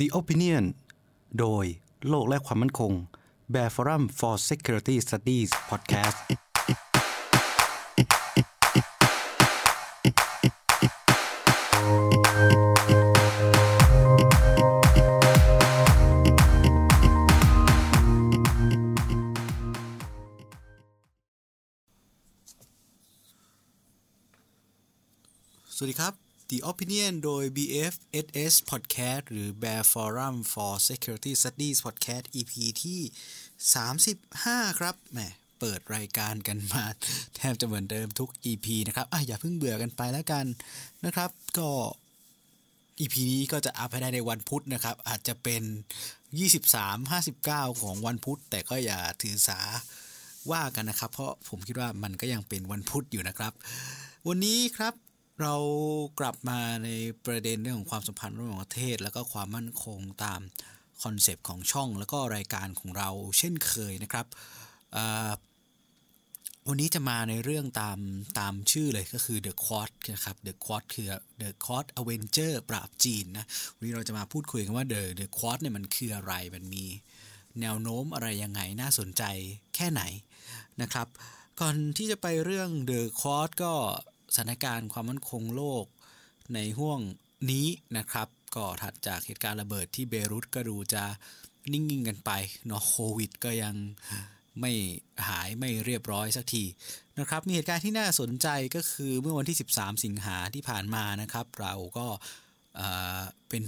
The Opinion โดยโลกและความมั่นคง Bear Forum for Security Studies Podcast The Opinion โดย BFSS Podcast หรือ Bear Forum for Security Studies Podcast EP ที่ 35 ครับ แหม เปิดรายการกันมา แทบจะเหมือนเดิมทุก EP นะครับ อะ อย่าเพิ่งเบื่อกันไปแล้วกันนะครับ ก็ EP นี้ก็จะอัพให้ได้ในวันพุธนะครับ อาจจะเป็น 23 59 ของวันพุธ แต่ก็อย่าถือสาว่ากันนะครับ เพราะผมคิดว่ามันก็ยังเป็นวันพุธอยู่นะครับ วันนี้ครับ เรากลับมาในประเด็นเรื่องของความสัมพันธ์ระหว่างประเทศ แล้วก็ความมั่นคงตามคอนเซปต์ของช่องแล้วก็รายการของเราเช่นเคยนะครับวันนี้จะมาในเรื่องตามตามชื่อเลยก็คือ The Quad นะครับ The Quad คือ The Quad Avenger ปราบจีนนะวันนี้เราจะมาพูดคุยกันว่า The The Quad เนี่ยมันคืออะไรมันมีแนวโน้มอะไรยังไงน่าสนใจแค่ไหนนะครับ ก่อนที่จะไปเรื่อง The Quad ก็ สถานการณ์ความมั่นคงโลกในห่วงนี้นะครับ ก็ถัดจากเหตุการณ์ระเบิดที่เบรุตก็ดูจะนิ่งๆกันไปเนาะโควิดก็ยังไม่หายไม่เรียบร้อยสักทีนะครับ มีเหตุการณ์ที่น่าสนใจก็คือเมื่อวันที่ 13 สิงหาที่ผ่านมานะครับ เราก็เอ่อเป็น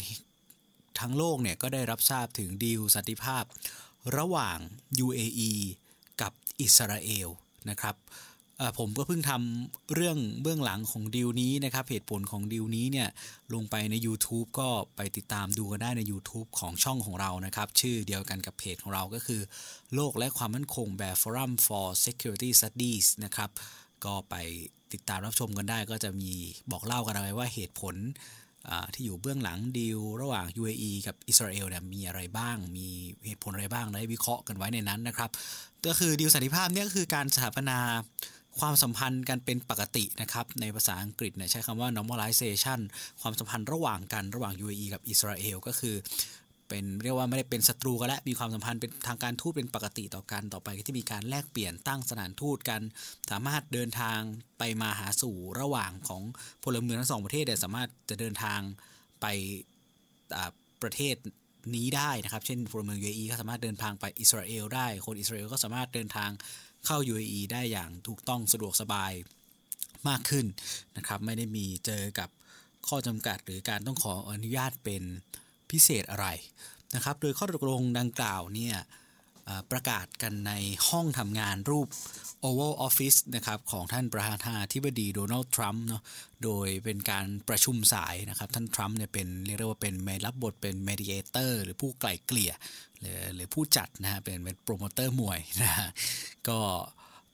ทั้งโลกเนี่ยก็ได้รับทราบถึงดีลสันติภาพ ระหว่าง UAE กับอิสราเอลนะครับ ผมก็เพิ่งทำเรื่องเบื้องหลังของดีลนี้นะครับ เหตุผลของดีลนี้เนี่ยลงไปใน YouTube ก็ไปติดตามดูกันได้ใน YouTube ของช่องของเรานะครับ ชื่อเดียวกันกับเพจของเราก็คือ โลกและความมั่นคงแบบ Forum for Security Studies นะครับ ก็ไปติดตามรับชมกันได้ก็จะมีบอกเล่ากันเอาไว้ว่าเหตุผลที่อยู่เบื้องหลังดีลระหว่าง UAE กับอิสราเอลเนี่ยมีอะไรบ้าง มีเหตุผลอะไรบ้างได้วิเคราะห์กันไว้ในนั้นนะครับ ก็คือดีลสันติภาพเนี่ยคือการสถาปนา ความสัมพันธ์กันเป็นปกตินะครับ ในภาษาอังกฤษเนี่ยใช้คำว่า normalization ความสัมพันธ์ระหว่างกันระหว่าง UAE กับอิสราเอลก็คือเป็นเรียกว่าไม่ได้เป็นศัตรูกันแล้วมีความสัมพันธ์เป็นทางการทูตเป็นปกติต่อกันต่อไปก็จะมีการแลกเปลี่ยนตั้งสถานทูตกัน สามารถเดินทางไปมาหาสู่ระหว่างของพลเมืองทั้งสองประเทศเนี่ยสามารถจะเดินทางไปประเทศนี้ได้นะครับ เช่นพลเมือง UAE ก็สามารถเดินทางไปอิสราเอลได้ คนอิสราเอลก็สามารถเดินทาง เข้า UAE ได้อย่างถูกต้องสะดวกสบายมากขึ้นนะครับ ไม่ได้มีเจอกับข้อจำกัดหรือการต้องขออนุญาตเป็นพิเศษอะไรนะครับ โดยข้อตกลงดังกล่าวเนี่ยประกาศกันในห้องทำงานรูป Oval Office นะครับของท่านประธานาธิบดีโดนัลด์ทรัมป์เนาะโดยเป็นการประชุมสายนะครับท่านทรัมป์เนี่ยเป็นเรียกได้ว่าเป็นรับบทเป็น mediator หรือผู้ไกล่เกลี่ยหรือหรือผู้จัดนะฮะเป็นเป็นโปรโมเตอร์มวยนะฮะก็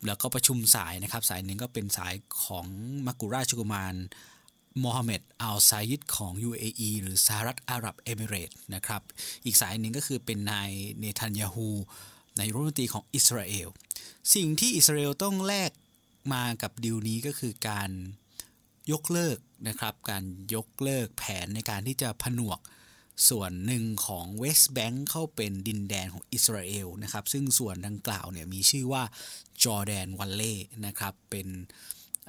แล้วก็ประชุมสายนะครับสายหนึ่งก็เป็นสายของมักกุราชกุมารโมฮัมเหม็ดอัลไซยิดของ UAE หรือสหรัฐอาหรับเอมิเรต์นะครับ อีกสายหนึ่งก็คือเป็นนายเนทันยาฮู ในรัฐมนตรีของอิสราเอล สิ่งที่อิสราเอลต้องแลกมากับดีลนี้ก็คือการยกเลิกนะครับ การยกเลิกแผนในการที่จะผนวกส่วนหนึ่งของเวสต์แบงค์เข้าเป็นดินแดนของอิสราเอลนะครับ ซึ่งส่วนดังกล่าวเนี่ยมีชื่อว่าจอร์แดนวันเล่นะครับ เป็น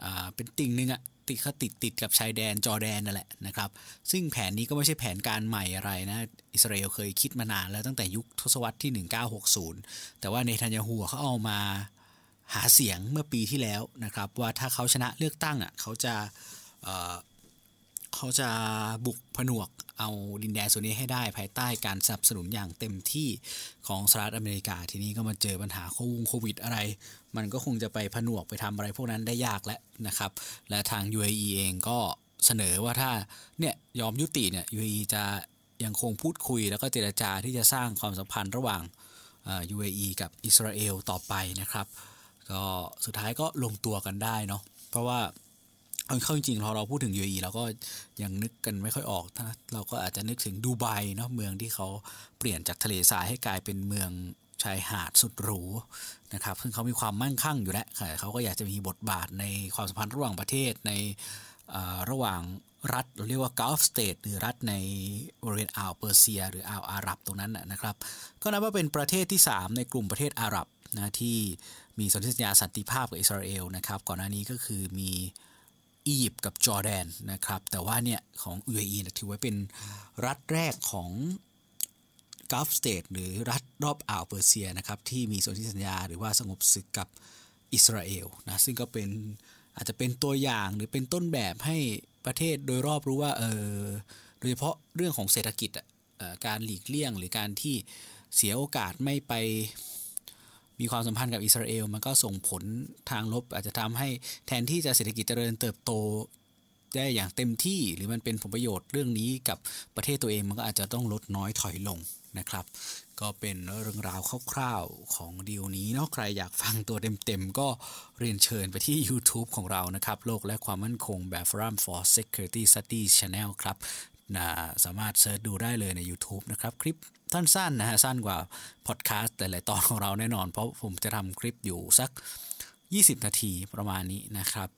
อ่าเป็นติ่งหนึ่งอะ ติดเขาติดติดกับชายแดนจอแดนนั่นแหละนะครับ ซึ่งแผนนี้ก็ไม่ใช่แผนการใหม่อะไรนะ อิสราเอลเคยคิดมานานแล้วตั้งแต่ยุคทศวรรษที่ 1960 แต่ว่าเนทันยาฮูเขาเอามาหาเสียงเมื่อปีที่แล้วนะครับ ว่าถ้าเขาชนะเลือกตั้งอะเขาจะเเขาจะบุกผนวกเอาดินแดนส่วนนี้ให้ได้ภายใต้การสนับสนุนอย่างเต็มที่ของสหรัฐอเมริกา ทีนี้ก็มาเจอปัญหาโควงโควิดอะไร มันก็คงจะไปผนวกไปทำอะไรพวกนั้นได้ยากแล้วนะครับ และทาง UAE เองก็เสนอว่าถ้าเนี่ยยอมยุติเนี่ย UAE จะยังคงพูดคุยแล้วก็เจรจาที่จะสร้างความสัมพันธ์ระหว่างเอ่อ UAE กับอิสราเอลต่อไปนะครับ ก็สุดท้ายก็ลงตัวกันได้เนาะเพราะว่าเอาเข้าจริงๆพอเราพูดถึง UAE เราก็ยังนึกกันไม่ค่อยออกนะเราก็อาจจะนึกถึงดูไบเนาะเมืองที่เขาเปลี่ยนจากทะเลทรายให้กลายเป็นเมือง ชายหาดสุดหรูนะครับซึ่งเขามีความมั่งคั่งอยู่แล้วเขาก็อยากจะมีบทบาทในความสัมพันธ์ระหว่างประเทศในระหว่างรัฐเราเรียกว่า Gulf State หรือรัฐในบริเวณอ่าวเปอร์เซีย หรืออ่าวอาหรับตรงนั้นนะครับ ก็นับว่าเป็นประเทศที่ 3 ในกลุ่มประเทศอาหรับนะที่มีสนธิสัญญาสันติภาพกับอิสราเอลนะครับก่อนหน้านี้ก็คือมีอียิปต์กับจอร์แดนนะครับแต่ว่าเนี่ยของ UAE ถือว่าเป็นรัฐแรกของ ก u ฟสเตทหรือรัฐรอบอ่าวเปอร์เซียนะครับที่มีสนธิสัญญาหรือว่าสงบศึกกับอิสราเอลนะซึ่งก็เป็นอาจจะเป็นตัวอย่างหรือเป็นต้นแบบให้ประเทศโดยรอบรู้ว่าเออโดยเฉพาะเรื่องของเศรษฐกิจการหลีกเลี่ยง หรือการที่เสียโอกาสไม่ไปมีความสัมพันธ์กับอิสราเอลมันก็ส่งผลทางลบ อาจจะทำให้แทนที่จะเศรษฐกิจเจริญเติบโตได้อย่างเต็มที่หรือมันเป็นผลประโยชน์เรื่องนี้กับประเทศตัวเองมันก็อาจจะต้องลดน้อยถอยลง นะครับ ก็เป็นเรื่องราวคร่าวๆของดีลนี้เนาะใครอยากฟังตัวเต็มๆ ก็เรียนเชิญไปที่ YouTube ของเรานะครับ โลกและความมั่นคงแบบ Forum for Security Studies Channel ครับนะสามารถเซิร์ชดูได้เลยใน YouTube นะครับ คลิปสั้นๆนะฮะสั้นกว่าพอดแคสต์แต่หละตอนของเราแน่นอน เพราะผมจะทำคลิปอยู่สัก 20 นาทีประมาณนี้นะครับ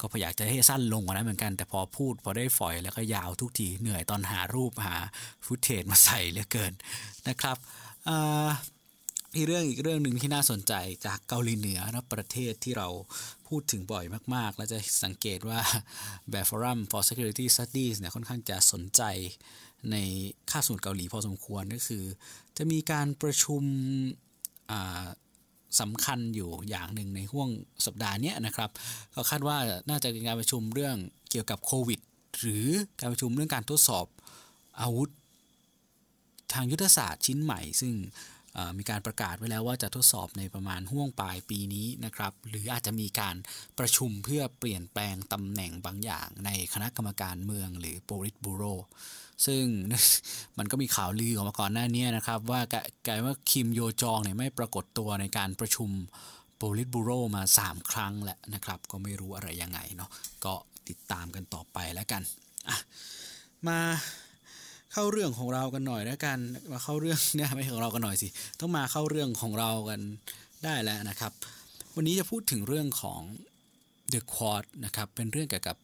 ก็พยายามจะให้สั้นลงกว่านั้นเหมือนกัน แต่พอพูดพอได้ฝอยแล้วก็ยาวทุกทีเหนื่อยตอนหารูปหาฟุตเทจมาใส่เหลือเกินนะครับอีกเรื่องอีกเรื่องหนึ่งที่น่าสนใจจากเกาหลีเหนือนะประเทศที่เราพูดถึงบ่อยมาก ๆ แล้วจะสังเกตว่าแบบ Forum for Security Studies เนี่ยค่อนข้างจะสนใจในค่าสูตรเกาหลีพอสมควรก็คือ จะมีการประชุม สำคัญอยู่อย่างหนึ่งในห่วงสัปดาห์นี้นะครับก็คาดว่าน่าจะเป็นการประชุมเรื่องเกี่ยวกับโควิด หรือการประชุมเรื่องการทดสอบอาวุธ ทางยุทธศาสตร์ชิ้นใหม่ ซึ่งมีการประกาศไว้แล้วว่าจะทดสอบในประมาณห่วงปลายปีนี้นะครับ หรืออาจจะมีการประชุมเพื่อเปลี่ยนแปลงตำแหน่งบางอย่างในคณะกรรมการเมืองหรือโปริตบูโร ซึ่งมันก็มีข่าวลือออกมาก่อนหน้านี้นะครับ ว่ากลายว่าคิมโยจองเนี่ยไม่ปรากฏตัวในการประชุมโปลิตบูโรมา 3 ครั้งแหละนะครับ ก็ไม่รู้อะไรยังไงเนาะก็ติดตามกันต่อไปแล้วกันมาเข้าเรื่องของเรากันหน่อยแล้วกันมาเข้าเรื่องเนี่ยไม่ของเรากันหน่อยสิต้องมาเข้าเรื่องของเรากันได้แล้วนะครับ วันนี้จะพูดถึงเรื่องของ The Quad นะครับเป็นเรื่องเกี่ยวกับ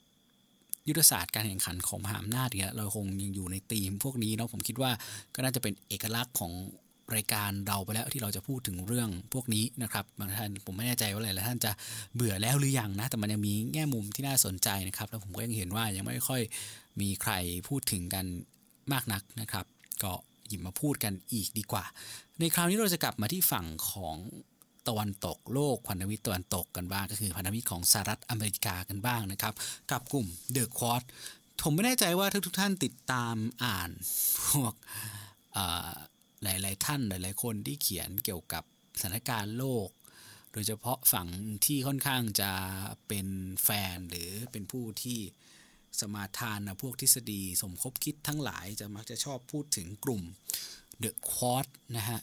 ยุทธศาสตร์การแข่งขันของมหาอำนาจเนี่ยเราคงยังอยู่ในธีมพวกนี้เนาะผมคิดว่าก็น่าจะเป็นเอกลักษณ์ของรายการเราไปแล้วที่เราจะพูดถึงเรื่องพวกนี้นะครับบางท่านผมไม่แน่ใจว่าหลายท่านจะเบื่อแล้วหรือยังนะ แต่มันยังมีแง่มุมที่น่าสนใจนะครับ แล้วผมก็ยังเห็นว่ายังไม่ค่อยมีใครพูดถึงกันมากนักนะครับ ก็หยิบมาพูดกันอีกดีกว่า ในคราวนี้เราจะกลับมาที่ฝั่งของ ตะวันตกโลกพันธมิตรตะวันตกกันบ้าง ก็คือพันธมิตรของสหรัฐอเมริกากันบ้างนะครับ กับกลุ่มเดอะควอดผมไม่แน่ใจว่าทุกทุกท่านติดตามอ่านพวกหลาย ๆ ท่านหลาย ๆ คนที่เขียนเกี่ยวกับสถานการณ์โลก โดยเฉพาะฝั่งที่ค่อนข้างจะเป็นแฟนหรือเป็นผู้ที่สมาทานนะพวกทฤษฎีสมคบคิดทั้งหลายจะมักจะชอบพูดถึงกลุ่มเดอะควอดนะฮะ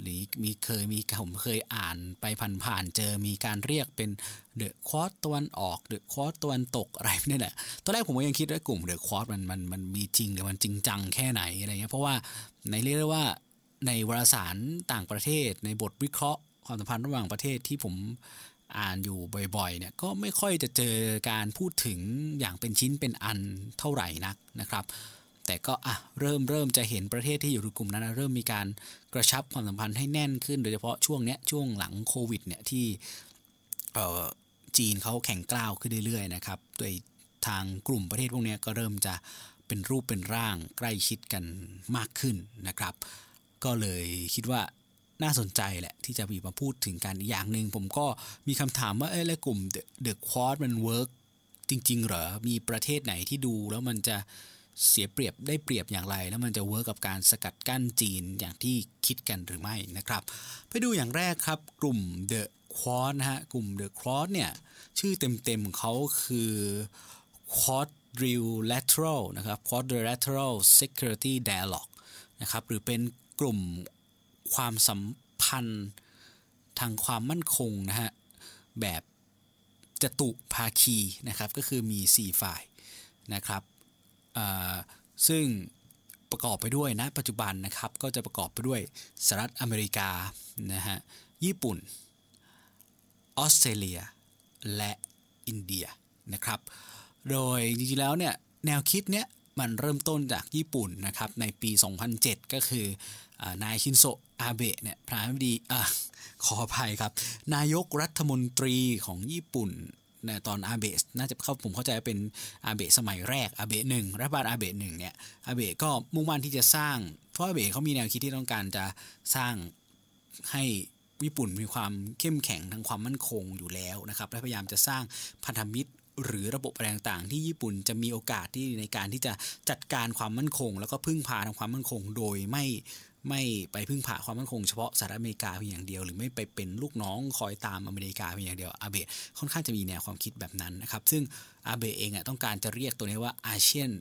หรือมีเคยมีผมเคยอ่านไปผ่านๆเจอมีการเรียกเป็นเดอะควอตตะวันออกเดอะควอตตะวันตกอะไรนี่แหละตอนแรกผมก็ยังคิดว่ากลุ่มเดอะควอตมันมันมันมีจริงหรือมันจริงจังแค่ไหนอะไรเงี้ยเพราะว่าในเรียกได้ว่าในวารสารต่างประเทศ ในบทวิเคราะห์ความสัมพันธ์ระหว่างประเทศที่ผมอ่านอยู่บ่อยๆเนี่ยก็ไม่ค่อยจะเจอการพูดถึงอย่างเป็นชิ้นเป็นอันเท่าไหร่นักนะครับ แต่ก็อะเริ่มเริ่มจะเห็นประเทศที่อยู่ในกลุ่มนั้นเริ่มมีการกระชับความสัมพันธ์ให้แน่นขึ้น โดยเฉพาะช่วงเนี้ยช่วงหลังโควิดเนี่ยที่จีนเขาแข็งกร้าวขึ้นเรื่อยๆนะครับโดยทางกลุ่มประเทศพวกนี้ก็เริ่มจะเป็นรูปเป็นร่างใกล้ชิดกันมากขึ้นนะครับ ก็เลยคิดว่าน่าสนใจแหละที่จะมีมาพูดถึงกันอย่างหนึ่งผมก็มีคำถามว่าเอ้แล้วกลุ่ม The Quad มัน work จริง ๆ เหรอ มีประเทศไหนที่ดูแล้วมันจะ เสียเปรียบได้เปรียบอย่างไร แล้วมันจะ work กับการสกัดกั้นจีนอย่างที่คิดกันหรือไม่นะครับ ไปดูอย่างแรกครับ กลุ่ม The Quad นะฮะกลุ่ม The Quad เนี่ยชื่อเต็มๆของเขาคือ Quadrilateral นะครับ Quadrilateral Security Dialogue นะครับหรือเป็นกลุ่มความสัมพันธ์ทางความมั่นคงนะฮะแบบจตุภาคีนะครับก็คือมี 4 ฝ่ายนะครับ ซึ่งประกอบไปด้วยนะปัจจุบันนะครับก็จะประกอบไปด้วยสหรัฐอเมริกานะฮะญี่ปุ่นออสเตรเลีย และอินเดียนะครับ โดยจริงๆแล้วเนี่ยแนวคิดเนี้ยมันเริ่มต้นจากญี่ปุ่นนะครับในปี 2007 ก็คือนายชินโซอาเบะเนี่ยประธานาธิบดีอขออภัยครับ นายกรัฐมนตรีของญี่ปุ่น ในตอนอาเบะน่าจะเข้าผมเข้าใจเป็นอาเบะสมัยแรกอาเบะหนึ่งรัฐบาลอาเบะหนึ่งเนี่ยอาเบะก็มุ่งมั่นที่จะสร้าง เพราะอาเบะเขามีแนวคิดที่ต้องการจะสร้างให้ญี่ปุ่นมีความเข้มแข็งทางความมั่นคงอยู่แล้วนะครับและพยายามจะสร้างพันธมิตรหรือระบบอะไรต่างๆ ที่ญี่ปุ่นจะมีโอกาสที่ในการที่จะจัดการความมั่นคง แล้วก็พึ่งพาทางความมั่นคงโดยไม่ ไม่ไปพึ่งพาความมั่นคงเฉพาะสหรัฐอเมริกาเพียงอย่างเดียว หรือไม่ไปเป็นลูกน้องคอยตามอเมริกาเพียงอย่างเดียวอาเบะค่อนข้างจะมีแนวความคิดแบบนั้นนะครับ ซึ่งอาเบะเองอะต้องการจะเรียกตัวนี้ว่า ASEAN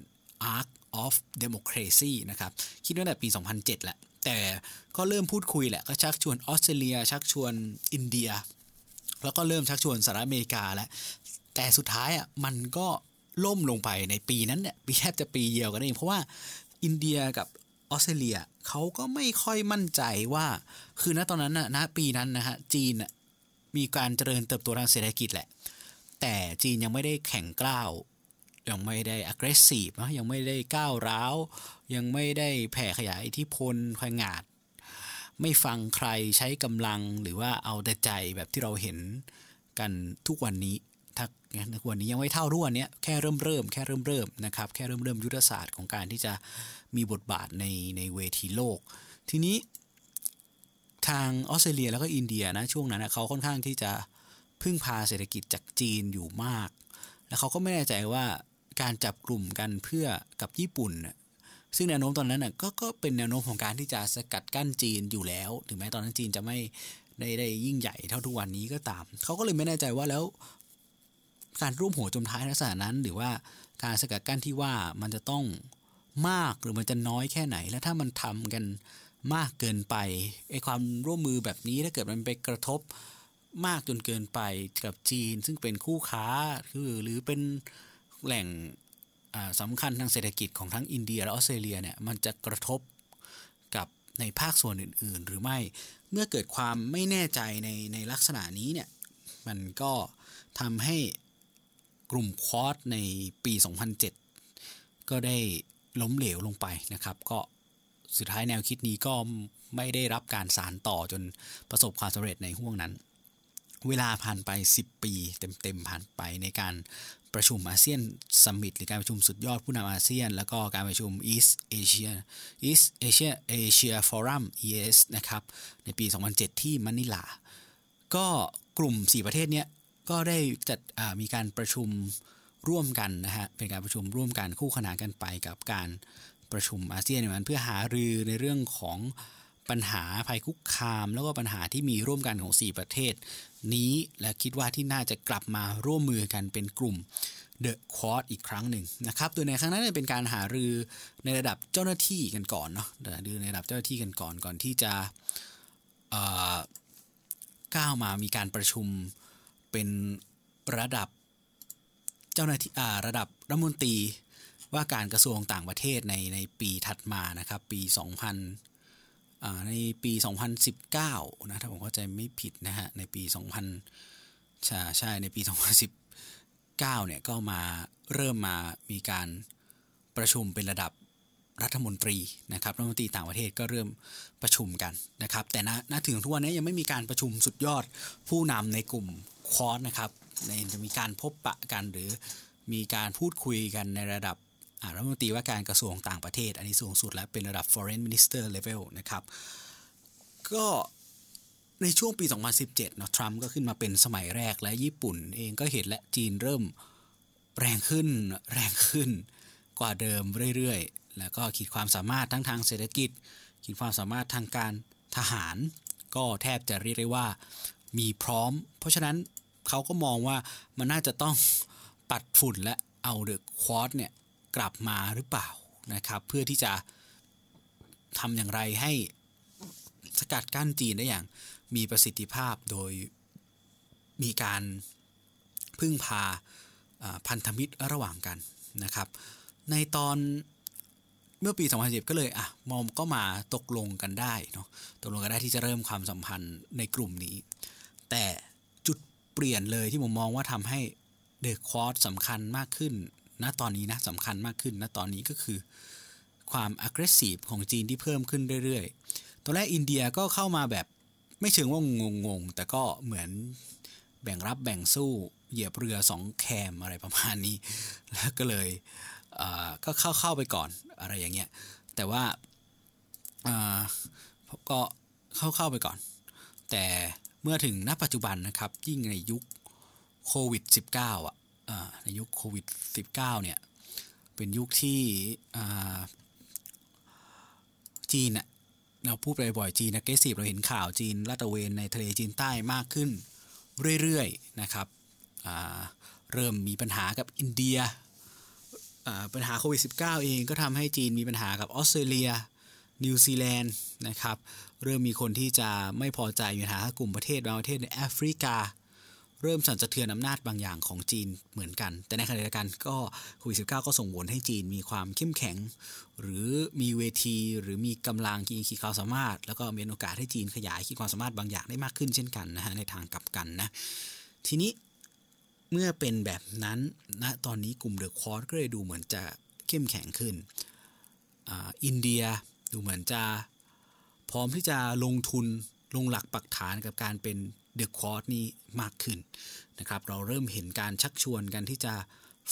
Arc of Democracy นะครับ คิดว่าแต่ปี 2007แหละ แต่ก็เริ่มพูดคุยแหละ ก็ชักชวนออสเตรเลีย ชักชวนอินเดีย แล้วก็เริ่มชักชวนสหรัฐอเมริกาแล้ว แต่สุดท้ายอะมันก็ล่มลงไปในปีนั้นเนี่ยปีแทบจะปีเดียวกันเองเพราะว่าอินเดียกับ ออสเตรเลียเขาก็ไม่ค่อยมั่นใจว่า คือณตอนนั้นนะณปีนั้นนะฮะจีนมีการเจริญเติบโตทางเศรษฐกิจแหละ แต่จีนยังไม่ได้แข่งกล้าวยังไม่ได้ aggressive นะยังไม่ได้ก้าวร้าว ยังไม่ได้แผ่ขยายอิทธิพลขงาด ไม่ฟังใครใช้กำลังหรือว่าเอาแต่ใจแบบที่เราเห็นกันทุกวันนี้ถ้าทุกวันนี้ยังไม่เท่าทุกวันนี้แค่เริ่มเริ่มแค่เริ่มเริ่มนะครับ แค่เริ่มเริ่มยุทธศาสตร์ของการที่จะ มีบทบาทในในเวทีโลก ทีนี้ทางออสเตรเลียแล้วก็อินเดียนะช่วงนั้นเขาค่อนข้างที่จะพึ่งพาเศรษฐกิจจากจีนอยู่มาก แล้วเขาก็ไม่แน่ใจว่าการจับกลุ่มกันเพื่อกับญี่ปุ่น ซึ่งแนวโน้มตอนนั้นน่ะก็ก็เป็นแนวโน้มของการที่จะสกัดกั้นจีนอยู่แล้ว ถึงแม้ตอนนั้นจีนจะไม่ได้ได้ยิ่งใหญ่เท่าทุกวันนี้ก็ตาม เขาก็เลยไม่แน่ใจว่าแล้ว การร่วมหัวจมท้ายลักษณะนั้น หรือว่าการสกัดกั้นที่ว่ามันจะต้อง มากหรือมันจะน้อยแค่ไหน แล้วถ้ามันทำกันมากเกินไปไอความร่วมมือแบบนี้ถ้าเกิดมันไปกระทบมากจนเกินไปกับจีน ซึ่งเป็นคู่ค้าคือหรือเป็นแหล่งสำคัญทางเศรษฐกิจของทั้งอินเดียและออสเตรเลียเนี่ยมันจะกระทบกับในภาคส่วนอื่น ๆ หรือไม่เมื่อเกิดความไม่แน่ใจในในลักษณะนี้เนี่ยมันก็ทำให้กลุ่มควอดในปี 2007 ก็ได้ ล้มเหลวลงไปนะครับ ก็สุดท้ายแนวคิดนี้ก็ไม่ได้รับการสานต่อจนประสบความสำเร็จในห่วงนั้น เวลาผ่านไป 10 ปี เต็มๆผ่านไปในการประชุมอาเซียนซัมมิตหรือการประชุมสุดยอดผู้นำอาเซียน แล้วก็การประชุม East Asia East Asia Asia Forum EAS นะครับ ในปี 2007 ที่มะนิลา ก็กลุ่ม 4 ประเทศเนี้ยก็ได้จัดมีการประชุม ร่วมกันนะฮะเป็นการประชุมร่วมกันคู่ขนานกันไปกับการประชุมอาเซียนในวันเพื่อหารือในเรื่องของปัญหาภัยคุกคาม แล้วก็ปัญหาที่มีร่วมกันของ 4 ประเทศ นี้และคิดว่าที่น่าจะกลับมาร่วมมือกันเป็นกลุ่มเดอะควอดอีกครั้งหนึ่งนะครับโดยในครั้งนั้นเป็นการหารือในระดับเจ้าหน้าที่กันก่อนเนาะดูในระดับเจ้าหน้าที่กันก่อนก่อนที่จะก้าวมามีการประชุมเป็นระดับ เจ้าหน้าที่ระดับรัฐมนตรีว่าการกระทรวงต่างประเทศในในปีถัดมานะครับ ปี 2000ในปี 2019 นะถ้าผมเข้าใจไม่ผิดนะฮะในปี 2000ใช่ใช่ในปี 2019 เนี่ยก็มาเริ่มมามีการประชุมเป็นระดับรัฐมนตรีนะครับรัฐมนตรีต่างประเทศก็เริ่มประชุมกันนะครับ แต่ณถึงทุกวันนี้ยังไม่มีการประชุมสุดยอดผู้นำในกลุ่มคอร์สนะครับ ในจะมีการพบปะกันหรือมีการพูดคุยกันในระดับรัฐมนตรีว่าการกระทรวงต่างประเทศ อันนี้สูงสุดแล้วเป็นระดับ foreign minister level นะครับ ก็ในช่วงปี 2017เนาะทรัมป์ก็ขึ้นมาเป็นสมัยแรกและญี่ปุ่นเองก็เห็นและจีนเริ่มแรงขึ้นแรงขึ้นกว่าเดิมเรื่อยๆ แล้วก็ขีดความสามารถทั้งทางเศรษฐกิจ ขีดความสามารถทางการทหาร ก็แทบจะเรียกได้ว่ามีพร้อม เพราะฉะนั้น เขาก็มองว่ามันน่าจะต้องปัดฝุ่นและเอาเดอะควอตเนี่ยกลับมาหรือเปล่านะครับ เพื่อที่จะทำอย่างไรให้สกัดกั้นจีนได้อย่างมีประสิทธิภาพโดยมีการพึ่งพาพันธมิตรระหว่างกันนะครับ ในตอนเมื่อปี 2010 ก็เลยอะมอมก็มาตกลงกันได้เนาะตกลงกันได้ที่จะเริ่มความสัมพันธ์ในกลุ่มนี้ แต่ เปลี่ยนเลยที่ผมมองว่าทำให้เดอะคอร์สสำคัญมากขึ้นณตอนนี้นะสำคัญมากขึ้นณตอนนี้ก็คือความ aggressive ของจีนที่เพิ่มขึ้นเรื่อยๆตอนแรกอินเดียก็เข้ามาแบบไม่เชิงว่างงๆ แต่ก็เหมือนแบ่งรับแบ่งสู้เหยียบเรือสองแคมอะไรประมาณนี้ แล้วก็เลยก็เข้าเข้าไปก่อนอะไรอย่างเงี้ย แต่ว่าก็เข้าเข้าไปก่อน แต่ เมื่อถึงณปัจจุบันนะครับ ยิ่งในยุคโควิด -19 อะในยุคโควิด -19 เนี่ย เป็นยุคที่จีนอะเราพูดบ่อยๆจีนนะเกสีเราเห็นข่าวจีนลาดตระเวนในทะเลจีนใต้มากขึ้นเรื่อยๆนะครับเริ่มมีปัญหากับอินเดียปัญหาโควิด -19 เองก็ทำให้จีนมีปัญหากับออสเตรเลีย นิวซีแลนด์นะครับเริ่มมีคนที่จะไม่พอใจมีปัญหากลุ่มประเทศบางประเทศในแอฟริกา เริ่มสั่นสะเทือนอำนาจบางอย่างของจีนเหมือนกัน แต่ในขณะเดียวกันก็โควิด -19 ก็ส่งผลให้จีนมีความเข้มแข็ง หรือมีเวทีหรือมีกำลังขีดความสามารถ แล้วก็มีโอกาสให้จีนขยายขีดความสามารถบางอย่างได้มากขึ้นเช่นกันนะฮะในทางกลับกันนะทีนี้เมื่อเป็นแบบนั้นณนะตอนนี้กลุ่มเดอะคอร์สก็เลยดูเหมือนจะเข้มแข็งขึ้นออินเดีย ดูเหมือนจะพร้อมที่จะลงทุนลงหลักปักฐานกับการเป็นเดอะคอร์สนี้มากขึ้นนะครับ เราเริ่มเห็นการชักชวนกันที่จะ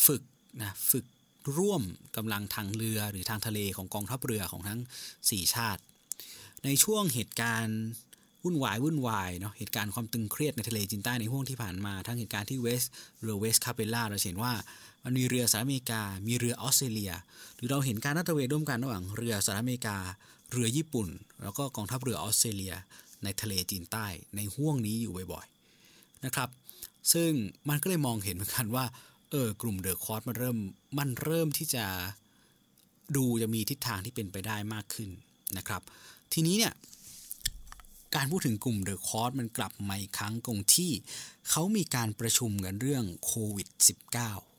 ฝึกนะฝึกร่วมกำลังทางเรือหรือทางทะเลของกองทัพเรือของทั้ง 4 ชาติ ในช่วงเหตุการณ์วุ่นวายวุ่นวายเนาะเหตุการณ์ความตึงเครียดในทะเลจีนใต้ในห่วงที่ผ่านมา ทั้งเหตุการณ์ที่เวสเรือเวสคาเปล่าเราเห็นว่า มันมีเรือสหรัฐอเมริกา มีเรือออสเตรเลีย หรือเราเห็นการนัดตะเวนร่วมกันระหว่างเรือสหรัฐอเมริกา เรือญี่ปุ่น แล้วก็กองทัพเรือออสเตรเลีย ในทะเลจีนใต้ในห่วงนี้อยู่บ่อยๆนะครับ ซึ่งมันก็เลยมองเห็นเหมือนกันว่าเออกลุ่มเดอะคอร์สมันเริ่มมันเริ่มที่จะดูจะมีทิศทางที่เป็นไปได้มากขึ้นนะครับ ทีนี้เนี่ยการพูดถึงกลุ่มเดอะคอร์สมันกลับมาอีกครั้งตรงที่เขามีการประชุมกันเรื่องโควิด -19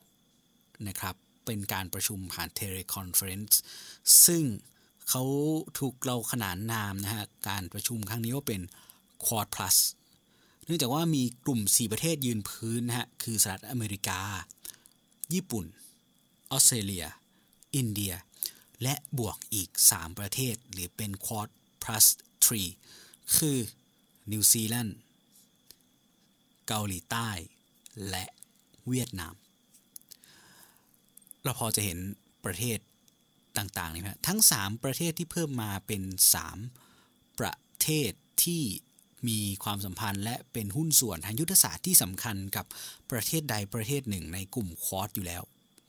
นะครับเป็นการประชุมผ่าน teleconference ซึ่งเขาถูกเราขนานนามนะฮะการประชุมครั้งนี้ว่าเป็น Quad Plus เนื่องจากว่ามีกลุ่ม 4 ประเทศยืนพื้นนะฮะคือสหรัฐอเมริกา ญี่ปุ่น ออสเตรเลีย อินเดีย และบวกอีก 3 ประเทศหรือเป็น Quad plus 3 คือนิวซีแลนด์เกาหลีใต้ และเวียดนาม เราพอจะเห็นประเทศต่างๆนี่ไหมทั้ง 3 ประเทศที่เพิ่มมาเป็น 3 ประเทศที่มีความสัมพันธ์และเป็นหุ้นส่วนทางยุทธศาสตร์ที่สำคัญกับประเทศใดประเทศหนึ่งในกลุ่มคอร์สอยู่แล้ว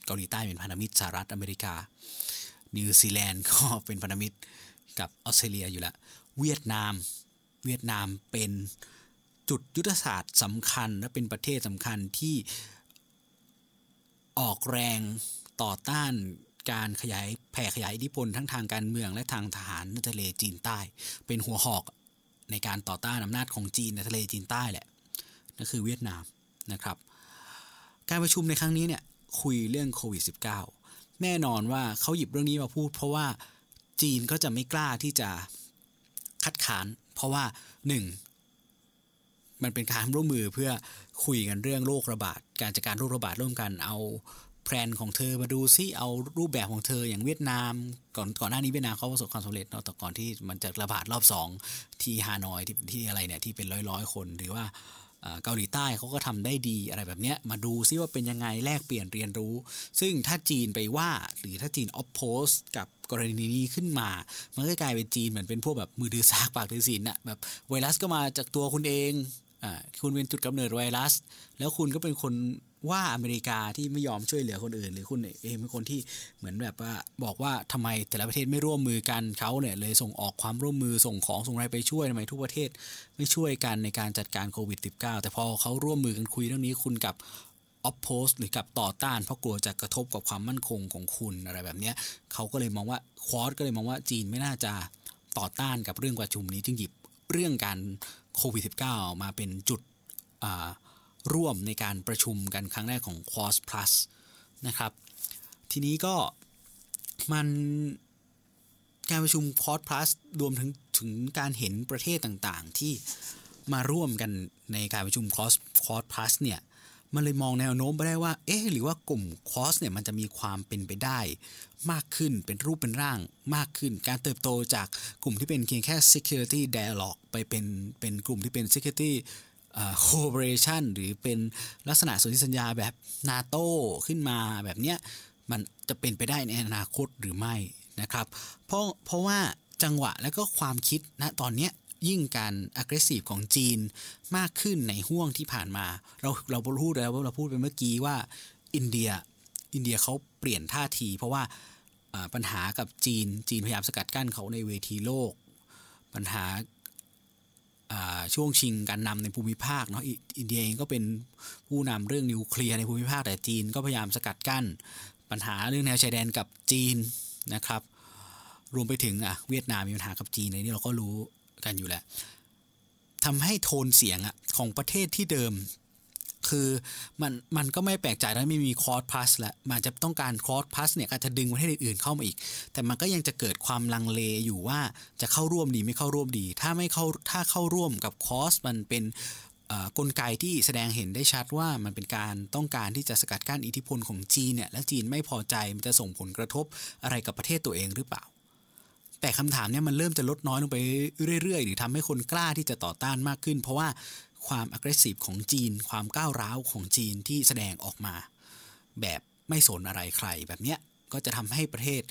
เกาหลีใต้เป็นพันธมิตรสหรัฐอเมริกา นิวซีแลนด์ก็เป็นพันธมิตรกับออสเตรเลียอยู่แล้ว เวียดนาม เวียดนามเป็นจุดยุทธศาสตร์สำคัญและเป็นประเทศสำคัญที่ออกแรง ต่อต้านการขยายแผ่ขยายอิทธิพลทั้งทางการเมืองและทางทหารในทะเลจีนใต้ เป็นหัวหอกในการต่อต้านอำนาจของจีนในทะเลจีนใต้แหละนั่นคือเวียดนามนะครับ การประชุมในครั้งนี้เนี่ยคุยเรื่องโควิด -19 แน่นอนว่าเขาหยิบเรื่องนี้มาพูด เพราะว่าจีนก็จะไม่กล้าที่จะคัดค้าน เพราะว่าหนึ่งมันเป็นการร่วมมือเพื่อคุยกันเรื่องโรคระบาด การจัดการโรคระบาดร่วมกันเอา แพลนของเธอมาดูซิเอารูปแบบของเธออย่างเวียดนาม ก่อนก่อนหน้านี้เวียดนามเขาประสบความสำเร็จเนาะแต่ก่อนที่มันจะระบาดรอบสองที่ฮานอยที่ที่อะไรเนี่ยที่เป็นร้อยร้อยคนหรือว่าเกาหลีใต้เขาก็ทำได้ดีอะไรแบบเนี้ยมาดูซิว่าเป็นยังไงแลกเปลี่ยนเรียนรู้ ซึ่งถ้าจีนไปว่าหรือถ้าจีนออฟโพสกับกรณีนี้ขึ้นมา มันก็กลายเป็นจีนเหมือนเป็นพวกแบบมือถือซากปากถือศีลอะแบบไวรัสก็มาจากตัวคุณเองอ่าคุณเป็นจุดกำเนิดไวรัส แล้วคุณก็เป็นคน ว่าอเมริกาที่ไม่ยอมช่วยเหลือคนอื่น หรือคุณเองเป็นคนที่เหมือนแบบว่าบอกว่าทำไมแต่ละประเทศไม่ร่วมมือกันเขาเนี่ยเลยส่งออกความร่วมมือส่งของส่งอะไรไปช่วยทำไมทุกประเทศไม่ช่วยกันในการจัดการโควิด -19 แต่พอเขาร่วมมือกันคุยเรื่องนี้คุณกับออฟโพสหรือกับต่อต้านเพราะกลัวจะกระทบกับความมั่นคงของคุณอะไรแบบนี้เขาก็เลยมองว่าควอสก็เลยมองว่าจีนไม่น่าจะต่อต้านกับเรื่องประชุมนี้จึงหยิบเรื่องการโควิด -19 มาเป็นจุด ร่วมในการประชุมกันครั้งแรกของ Quas Plus นะครับ ทีนี้ก็มันการประชุม Quad Plus รวมถึงถึงการเห็นประเทศต่างๆ ที่มาร่วมกันในการประชุม Quad Plus เนี่ยมันเลยมองแนวโน้มไปได้ว่า เอ๊ะ หรือว่ากลุ่มคอสเนี่ยมันจะมีความเป็นไปได้ มากขึ้น เป็นรูปเป็นร่างมากขึ้น การเติบโตจากกลุ่มที่เป็นเพียงแค่ security dialog ไปเป็น เป็นกลุ่มที่เป็น security cooperation หรือเป็นลักษณะสนธิสัญญาแบบนาโต้ขึ้นมาแบบเนี้ยมันจะเป็นไปได้ในอนาคตหรือไม่นะครับเพราะเพราะว่าจังหวะและก็ความคิดนะตอนเนี้ยยิ่งการ aggressive ของจีนมากขึ้นในห่วงที่ผ่านมา เราเราพูดแล้วว่าเราพูดไปเมื่อกี้ว่าอินเดียอินเดียเขาเปลี่ยนท่าที เพราะว่าปัญหากับจีนจีนพยายามสกัดกั้นเขาในเวทีโลก ปัญหา ช่วงชิงการนำในภูมิภาคเนาะอินเดียเองก็เป็นผู้นำเรื่องนิวเคลียร์ในภูมิภาคแต่จีนก็พยายามสกัดกั้น ปัญหาเรื่องแนวชายแดนกับจีนนะครับ รวมไปถึงอะเวียดนามมีปัญหากับจีนในนี้เราก็รู้กันอยู่แล้วทำให้โทนเสียงอะของประเทศที่เดิม คือมันมันก็ไม่แปลกใจแล้วไม่มีคอร์สพลัสแล้วมันจะต้องการคอร์สพลัสเนี่ยอาจจะดึงประเทศอื่นๆเข้ามาอีก แต่มันก็ยังจะเกิดความลังเลอยู่ว่าจะเข้าร่วมดีไม่เข้าร่วมดี ถ้าไม่เข้าถ้าเข้าร่วมกับคอร์สมันเป็นกลไกที่แสดงเห็นได้ชัดว่ามันเป็นการต้องการที่จะสกัดกั้นอิทธิพลของจีนเนี่ยและจีนไม่พอใจมันจะส่งผลกระทบอะไรกับประเทศตัวเองหรือเปล่า แต่คำถามเนี่ยมันเริ่มจะลดน้อยลงไปเรื่อยๆ หรือทำให้คนกล้าที่จะต่อต้านมากขึ้น เพราะว่า ความ aggressive ของจีน ความก้าวร้าวของจีนที่แสดงออกมา แบบไม่สนอะไรใครแบบเนี้ยก็จะทำให้ประเทศ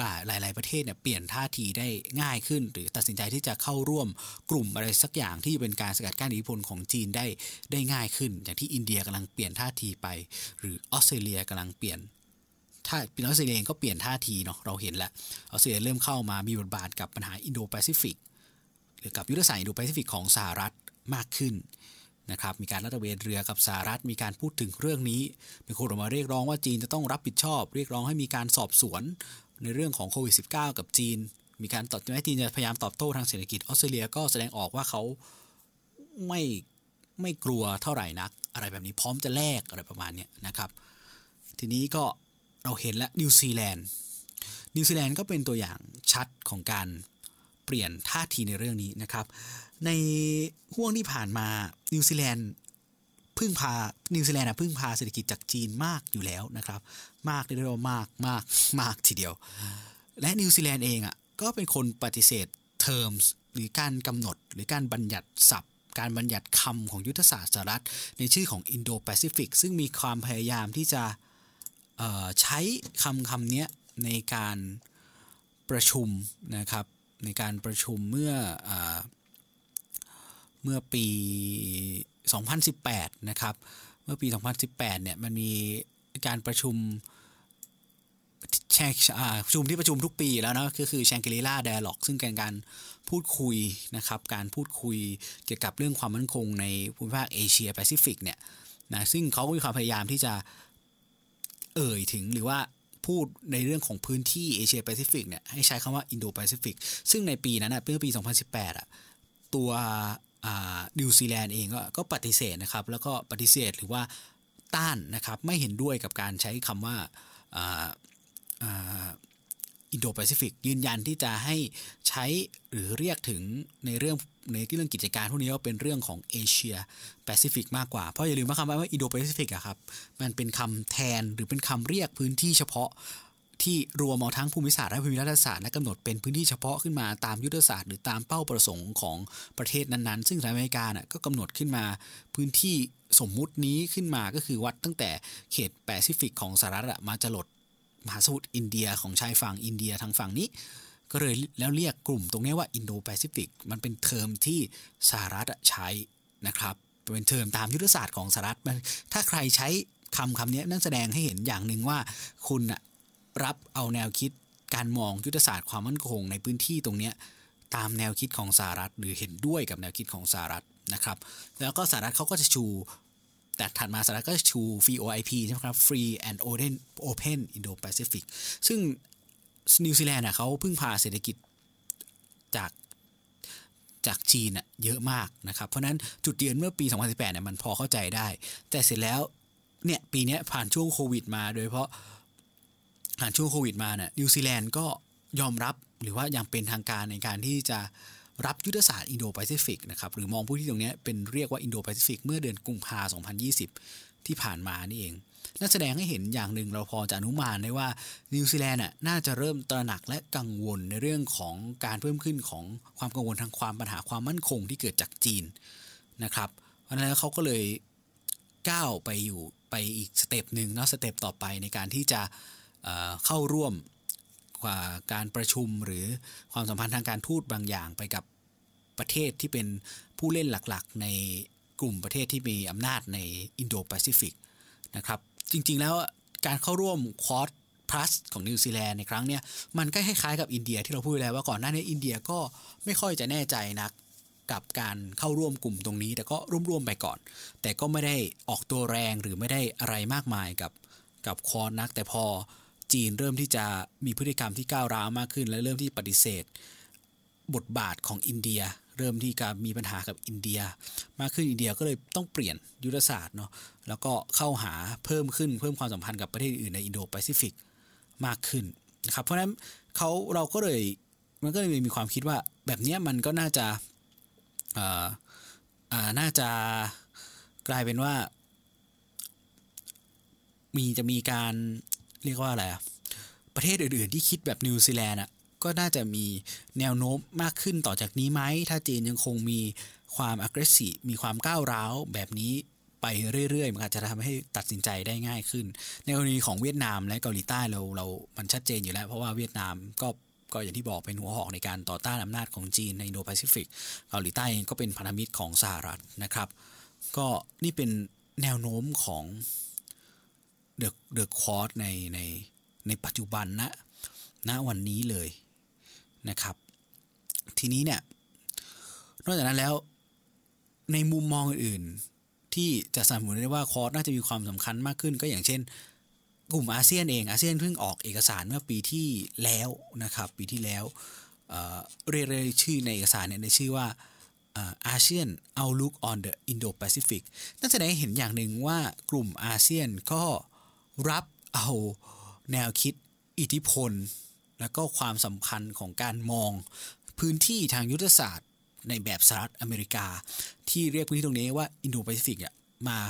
ว่าหลาย ๆ ประเทศเนี่ยเปลี่ยนท่าทีได้ง่ายขึ้น หรือตัดสินใจที่จะเข้าร่วมกลุ่มอะไรสักอย่างที่เป็นการสกัดกั้นอิทธิพลของจีนได้ได้ง่ายขึ้น อย่างที่อินเดียกำลังเปลี่ยนท่าทีไป หรือออสเตรเลียกำลังเปลี่ยนท่าทีออสเตรเลียเองก็เปลี่ยนท่าทีเนาะเราเห็นแล้วออสเตรเลียเริ่มเข้ามามีบทบาทกับปัญหาอินโดแปซิฟิกหรือกับยุทธศาสตร์อินโดแปซิฟิกของสหรัฐ มากขึ้นนะครับมีการลาดตระเวนเรือกับสหรัฐมีการพูดถึงเรื่องนี้มีคนออกมาเรียกร้องว่าจีนจะต้องรับผิดชอบ เรียกร้องให้มีการสอบสวนในเรื่องของโควิด -19 กับจีน มีการตอบแม้จีนจะพยายามตอบโต้ทางเศรษฐกิจออสเตรเลียก็แสดงออกว่าเขาไม่ไม่กลัวเท่าไหร่นัก อะไรแบบนี้พร้อมจะแลกอะไรประมาณนี้นะครับ ทีนี้ก็เราเห็นแล้วนิวซีแลนด์นิวซีแลนด์ก็เป็นตัวอย่างชัดของการเปลี่ยนท่าทีในเรื่องนี้นะครับ ในห้วงที่ผ่านมานิวซีแลนด์พึ่งพานิวซีแลนด์พึ่งพาเศรษฐกิจจากจีนมากอยู่แล้วนะครับ มากเรียกว่ามากมากมากทีเดียว และนิวซีแลนด์เองอะก็เป็นคนปฏิเสธ terms หรือการกำหนดหรือการบัญญัติศัพท์ การบัญญัติคำของยุทธศาสตร์สหรัฐ ในชื่อของอินโดแปซิฟิกซึ่งมีความพยายามที่จะใช้คำคำนี้ในการประชุมนะครับในการประชุมเมื่ออ เมื่อปี 2018 นะครับ เมื่อปี 2018 เนี่ยมันมีการประชุมแชงประชุมที่ประชุมทุกปีแล้วนะก็คือ Shangri-La Dialogue ซึ่งเป็นการพูดคุยนะครับ การพูดคุยเกี่ยวกับเรื่องความมั่นคงในภูมิภาคเอเชียแปซิฟิกเนี่ยนะซึ่งเขาก็มีความพยายามที่จะเอ่ยถึงหรือว่าพูดในเรื่องของพื้นที่เอเชียแปซิฟิกเนี่ยให้ใช้คำว่าอินโดแปซิฟิกซึ่งในปีนั้นนะเมื่อปี 2018อะตัว นิวซีแลนด์เองก็ปฏิเสธนะครับแล้วก็ปฏิเสธหรือว่าต้านนะครับไม่เห็นด้วยกับการใช้คำว่าอินโดแปซิฟิกยืนยันที่จะให้ใช้หรือเรียกถึงในเรื่องในเรื่องกิจการพวกนี้ว่าเป็นเรื่องของเอเชียแปซิฟิกมากกว่า เพราะอย่าลืมว่าคำว่าอินโดแปซิฟิกอะครับ มันเป็นคำแทนหรือเป็นคำเรียกพื้นที่เฉพาะ ที่รวมเอาทั้งภูมิศาสตร์และภูมิรัฐศาสตร์และกำหนดเป็นพื้นที่เฉพาะขึ้นมาตามยุทธศาสตร์หรือตามเป้าประสงค์ของประเทศนั้นๆ ซึ่งสหรัฐอเมริกาก็กำหนดขึ้นมาพื้นที่สมมุตินี้ขึ้นมาก็คือวัดตั้งแต่เขตแปซิฟิกของสหรัฐมาจรดมหาสมุทรอินเดียของชายฝั่งอินเดียทางฝั่งนี้ ก็เลยแล้วเรียกกลุ่มตรงนี้ว่าอินโดแปซิฟิกมันเป็นเทอมที่สหรัฐใช้นะครับเป็นเทอมตามยุทธศาสตร์ของสหรัฐถ้าใครใช้คำคำนี้นั่นแสดงให้เห็นอย่างหนึ่งว่าคุณ รับเอาแนวคิดการมองยุทธศาสตร์ความมั่นคงในพื้นที่ตรงนี้ตามแนวคิดของสหรัฐ หรือเห็นด้วยกับแนวคิดของสหรัฐนะครับ แล้วก็สหรัฐเขาก็จะชู แต่ถัดมาสหรัฐก็ชู FOIP ใช่ไหมครับ Free and Open Open Indo-Pacific ซึ่งนิวซีแลนด์เขาพึ่งพาเศรษฐกิจจากจากจีนเยอะมากนะครับ เพราะนั้นจุดเดือนเมื่อปี 2018เนี่ยมันพอเข้าใจได้ แต่เสร็จแล้วเนี่ยปีนี้ผ่านช่วงโควิดมา โดยเฉพาะ ผ่านช่วงโควิดมาเนี่ยนิวซีแลนด์ก็ยอมรับหรือว่าอย่างเป็นทางการในการที่จะรับยุทธศาสตร์อินโดแปซิฟิกนะครับหรือมองพื้นที่ตรงนี้เป็นเรียกว่าอินโดแปซิฟิกเมื่อเดือนกุมภาพันธ์2020 ที่ผ่านมานี่เองนั่นแสดงให้เห็นอย่างหนึ่งเราพอจะอนุมานได้ว่านิวซีแลนด์น่าจะเริ่มตระหนักและกังวลในเรื่องของการเพิ่มขึ้นของความกังวลทางความปัญหาความมั่นคงที่เกิดจากจีนนะครับ เพราะฉะนั้นเขาก็เลยก้าวไปอยู่ไปอีก step หนึ่งนะ step ต่อไปในการที่จะ เข้าร่วมการประชุมหรือความสัมพันธ์ทางการทูตบางอย่างไปกับประเทศที่เป็นผู้เล่นหลักๆ ในกลุ่มประเทศที่มีอำนาจในอินโดแปซิฟิกนะครับ จริงๆแล้วการเข้าร่วม Quad Plus ของนิวซีแลนด์ในครั้งนี้มันก็คล้ายๆกับอินเดียที่เราพูดแล้วว่าก่อนหน้านี้อินเดียก็ไม่ค่อยจะแน่ใจนักกับการเข้าร่วมกลุ่มตรงนี้ แต่ก็ร่วมๆไปก่อน แต่ก็ไม่ได้ออกตัวแรงหรือไม่ได้อะไรมากมายกับกับคอร์สนักแต่พอ จีนเริ่มที่จะมีพฤติกรรมที่ก้าวร้าวมากขึ้น และเริ่มที่ปฏิเสธ บทบาทของอินเดีย เริ่มที่จะมีปัญหากับอินเดีย มากขึ้นอินเดียก็เลยต้องเปลี่ยนยุทธศาสตร์เนาะแล้วก็เข้าหาเพิ่มขึ้นเพิ่มความสัมพันธ์กับประเทศอื่นในอินโดแปซิฟิกมากขึ้นนะครับเพราะฉะนั้นเขาเราก็เลยมันก็เลยมีความคิดว่าแบบนี้มันก็น่าจะอ่าอ่าน่าจะกลายเป็นว่า มีจะมีการ เรียกว่าอะไรอะประเทศอื่นๆที่คิดแบบนิวซีแลนด์อะก็น่าจะมีแนวโน้มมากขึ้นต่อจากนี้ไหม ถ้าจีนยังคงมีความ aggressive มีความก้าวร้าวแบบนี้ไปเรื่อยๆ มันอาจจะทำให้ตัดสินใจได้ง่ายขึ้น ในกรณีของเวียดนามและเกาหลีใต้เราเรา มันชัดเจนอยู่แล้ว เพราะว่าเวียดนามก็ก็อย่างที่บอกเป็นหัวหอกในการต่อต้านอำนาจของจีนในอินโดแปซิฟิก เกาหลีใต้เองก็เป็นพันธมิตรของสหรัฐนะครับ ก็นี่เป็นแนวโน้มของ เดอะเดอะคอร์สในในในปัจจุบันนะณวันนี้เลยนะครับ ทีนี้เนี่ยนอกจากนั้นแล้วในมุมมองอื่นที่จะสนับสนุนได้ว่าคอร์สน่าจะมีความสำคัญมากขึ้น ก็อย่างเช่น กลุ่มอาเซียนเองอาเซียนเพิ่งออกเอกสารเมื่อปีที่แล้วนะครับ ปีที่แล้วเรียกชื่อในเอกสารเนี่ยในชื่อว่าอาเซียน Outlook on the Indo-Pacific นั่นแสดงให้เห็นอย่างหนึ่งว่ากลุ่มอาเซียนก็ รับเอาแนวคิดอิทธิพล และก็ความสำคัญของการมองพื้นที่ทางยุทธศาสตร์ ในแบบสหรัฐอเมริกา ที่เรียกพื้นที่ตรงนี้ว่าอินโดแปซิฟิกมา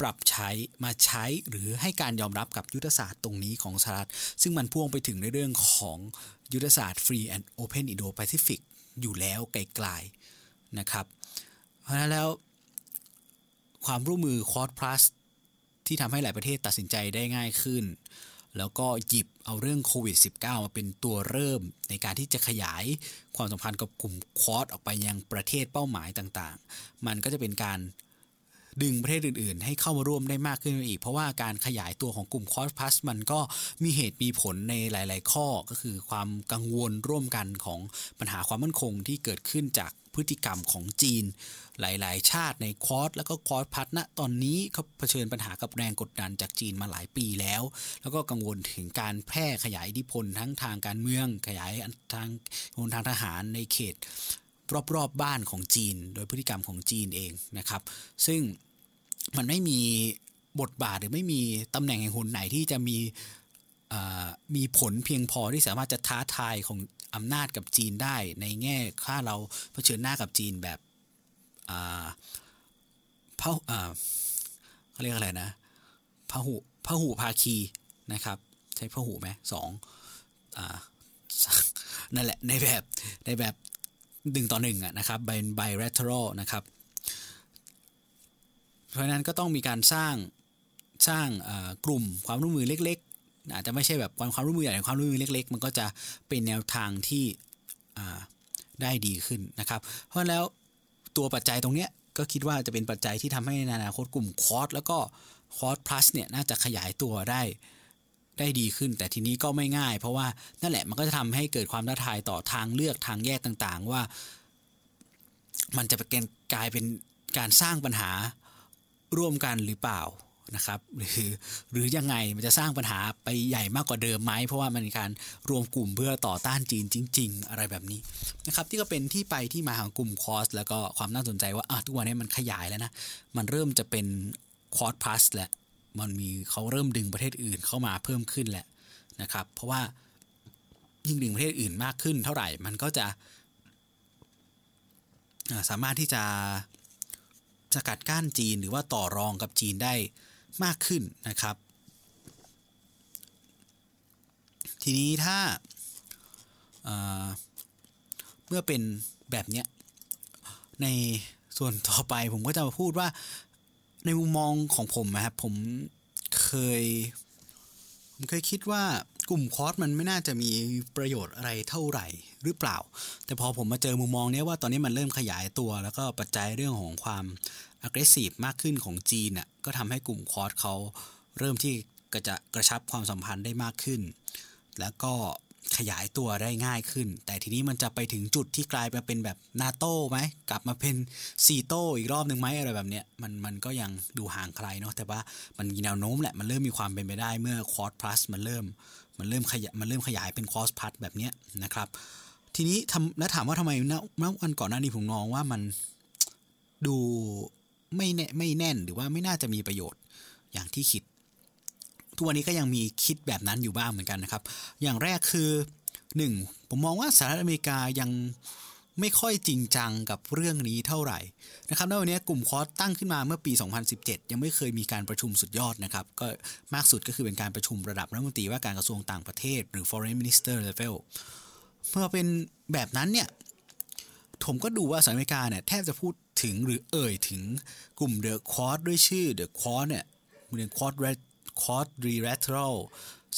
ปรับใช้มาใช้หรือให้การยอมรับกับยุทธศาสตร์ตรงนี้ของสหรัฐ ซึ่งมันพ่วงไปถึงในเรื่องของยุทธศาสตร์ Free and Open Indo-Pacific อยู่แล้วไกลๆนะครับ เพราะฉะนั้นแล้วความร่วมมือคอร์สพลัส ที่ทำให้หลายประเทศตัดสินใจได้ง่ายขึ้น แล้วก็หยิบเอาเรื่องโควิด -19 มาเป็นตัวเริ่มในการที่จะขยายความสัมพันธ์กับกลุ่มควอดออกไปยังประเทศเป้าหมายต่างๆ มันก็จะเป็นการดึงประเทศอื่นๆ ให้เข้ามาร่วมได้มากขึ้นอีก เพราะว่าการขยายตัวของกลุ่มคอสพัสมันก็มีเหตุมีผลในหลาย ๆ ข้อก็คือความกังวลร่วมกันของปัญหาความมั่นคงที่เกิดขึ้นจาก พฤติกรรมของจีน หลาย ๆ ชาติในคอร์สแล้วก็คอร์สพัฒนะตอนนี้เขาเผชิญปัญหากับแรงกดดันจากจีนมาหลายปีแล้ว แล้วก็กังวลถึงการแพร่ขยายอิทธิพลทั้งทางการเมือง ขยายทางทางทหารในเขตรอบๆบบ้านของจีน โดยพฤติกรรมของจีนเองนะครับ ซึ่งมันไม่มีบทบาทหรือไม่มีตำแหน่งแห่งหนไหนที่จะมีมีผลเพียงพอที่สามารถจะท้าทายของ อำนาจกับจีนได้ในแง่ค่าเราเผชิญหน้ากับจีนแบบพระเขาเรียกอะไรนะพหูพหูภาคีนะครับใช้พหูไหมสองอนั่นแหละในแบบในแบบหนึ่งต่อหนึ่งอะนะครับเป็นไบเรทรอนะครับ เพราะนั้นก็ต้องมีการสร้างสร้างกลุ่มความร่วมมือเล็ก อาจจะไม่ใช่แบบความร่วมมือใหญ่ความร่วมมือเล็ก ๆ มันก็จะเป็นแนวทางที่ได้ดีขึ้นนะครับ เพราะแล้วตัวปัจจัยตรงเนี้ยก็คิดว่าจะเป็นปัจจัยที่ทำให้ในอนาคตกลุ่มคอร์สแล้วก็คอร์สพลัสเนี่ยน่าจะขยายตัวได้ได้ดีขึ้น แต่ทีนี้ก็ไม่ง่าย เพราะว่านั่นแหละมันก็จะทำให้เกิดความท้าทายต่อทางเลือกทางแยกต่างๆ ว่า มันจะเป็นกลายเป็นการสร้างปัญหาร่วมกันหรือเปล่า นะครับหรือหรือยังไงมันจะสร้างปัญหาไปใหญ่มากกว่าเดิมไหมเพราะว่ามันมีการรวมกลุ่มเพื่อต่อต้านจีนจริง ๆ อะไรแบบนี้นะครับที่ก็เป็นที่ไปที่มาของกลุ่มคอสแล้วก็ความน่าสนใจว่าอะทุกวันนี้มันขยายแล้วนะมันเริ่มจะเป็นคอสพลัสแหละมันมีเขาเริ่มดึงประเทศอื่นเข้ามาเพิ่มขึ้นแหละนะครับเพราะว่ายิ่งดึงประเทศอื่นมากขึ้นเท่าไหร่มันก็จะสามารถที่จะสกัดกั้นจีนหรือว่าต่อรองกับจีนได้ มากขึ้นนะครับ ทีนี้ถ้าเมื่อเป็นแบบเนี้ยในส่วนต่อไปผมก็จะมาพูดว่าในมุมมองของผมนะครับผมเคยผมเคยคิดว่ากลุ่มคอร์สมันไม่น่าจะมีประโยชน์อะไรเท่าไหร่หรือเปล่า แต่พอผมมาเจอมุมมองนี้ว่าตอนนี้มันเริ่มขยายตัว แล้วก็ปัจจัยเรื่องของความ aggressive มากขึ้นของจีนน่ะก็ทำให้กลุ่มคอร์สเขาเริ่มที่ก็จะกระชับความสัมพันธ์ได้มากขึ้น แล้วก็ขยายตัวได้ง่ายขึ้น แต่ทีนี้มันจะไปถึงจุดที่กลายมาเป็นแบบนาโต้ไหม กลับมาเป็นซีโต้อีกรอบหนึ่งไหมอะไรแบบเนี้ยมันมันก็ยังดูห่างไกลเนาะแต่ว่ามันมีแนวโน้มแหละ มันเริ่มมีความเป็นไปได้เมื่อคอร์สพลัสมันเริ่ม มันเริ่มขยายมันเริ่มขยายเป็นคอร์สพลัสแบบเนี้ยนะครับ ทีนี้ทำแล้วถามว่าทำไมเมื่อวันก่อนหน้านี้ผมมองว่ามันดู ไม่แน่ไม่แน่นหรือว่าไม่น่าจะมีประโยชน์อย่างที่คิด ทุกวันนี้ก็ยังมีคิดแบบนั้นอยู่บ้างเหมือนกันนะครับ อย่างแรกคือ 1. ผมมองว่าสหรัฐอเมริกายังไม่ค่อยจริงจังกับเรื่องนี้เท่าไหร่นะครับในวันนี้กลุ่มคอร์สตั้งขึ้นมาเมื่อปี 2017 ยังไม่เคยมีการประชุมสุดยอดนะครับ ก็มากสุดก็คือเป็นการประชุมระดับรัฐมนตรีว่าการกระทรวงต่างประเทศ หรือ foreign minister level เมื่อเป็นแบบนั้นเนี่ย ผมก็ดูว่าสหรัฐอเมริกาเนี่ยแทบจะพูด ถึงหรือเอ่ยถึงกลุ่ม The Quad ด้วยชื่อ The Quad เนี่ยเรียน Quad Quadrilateral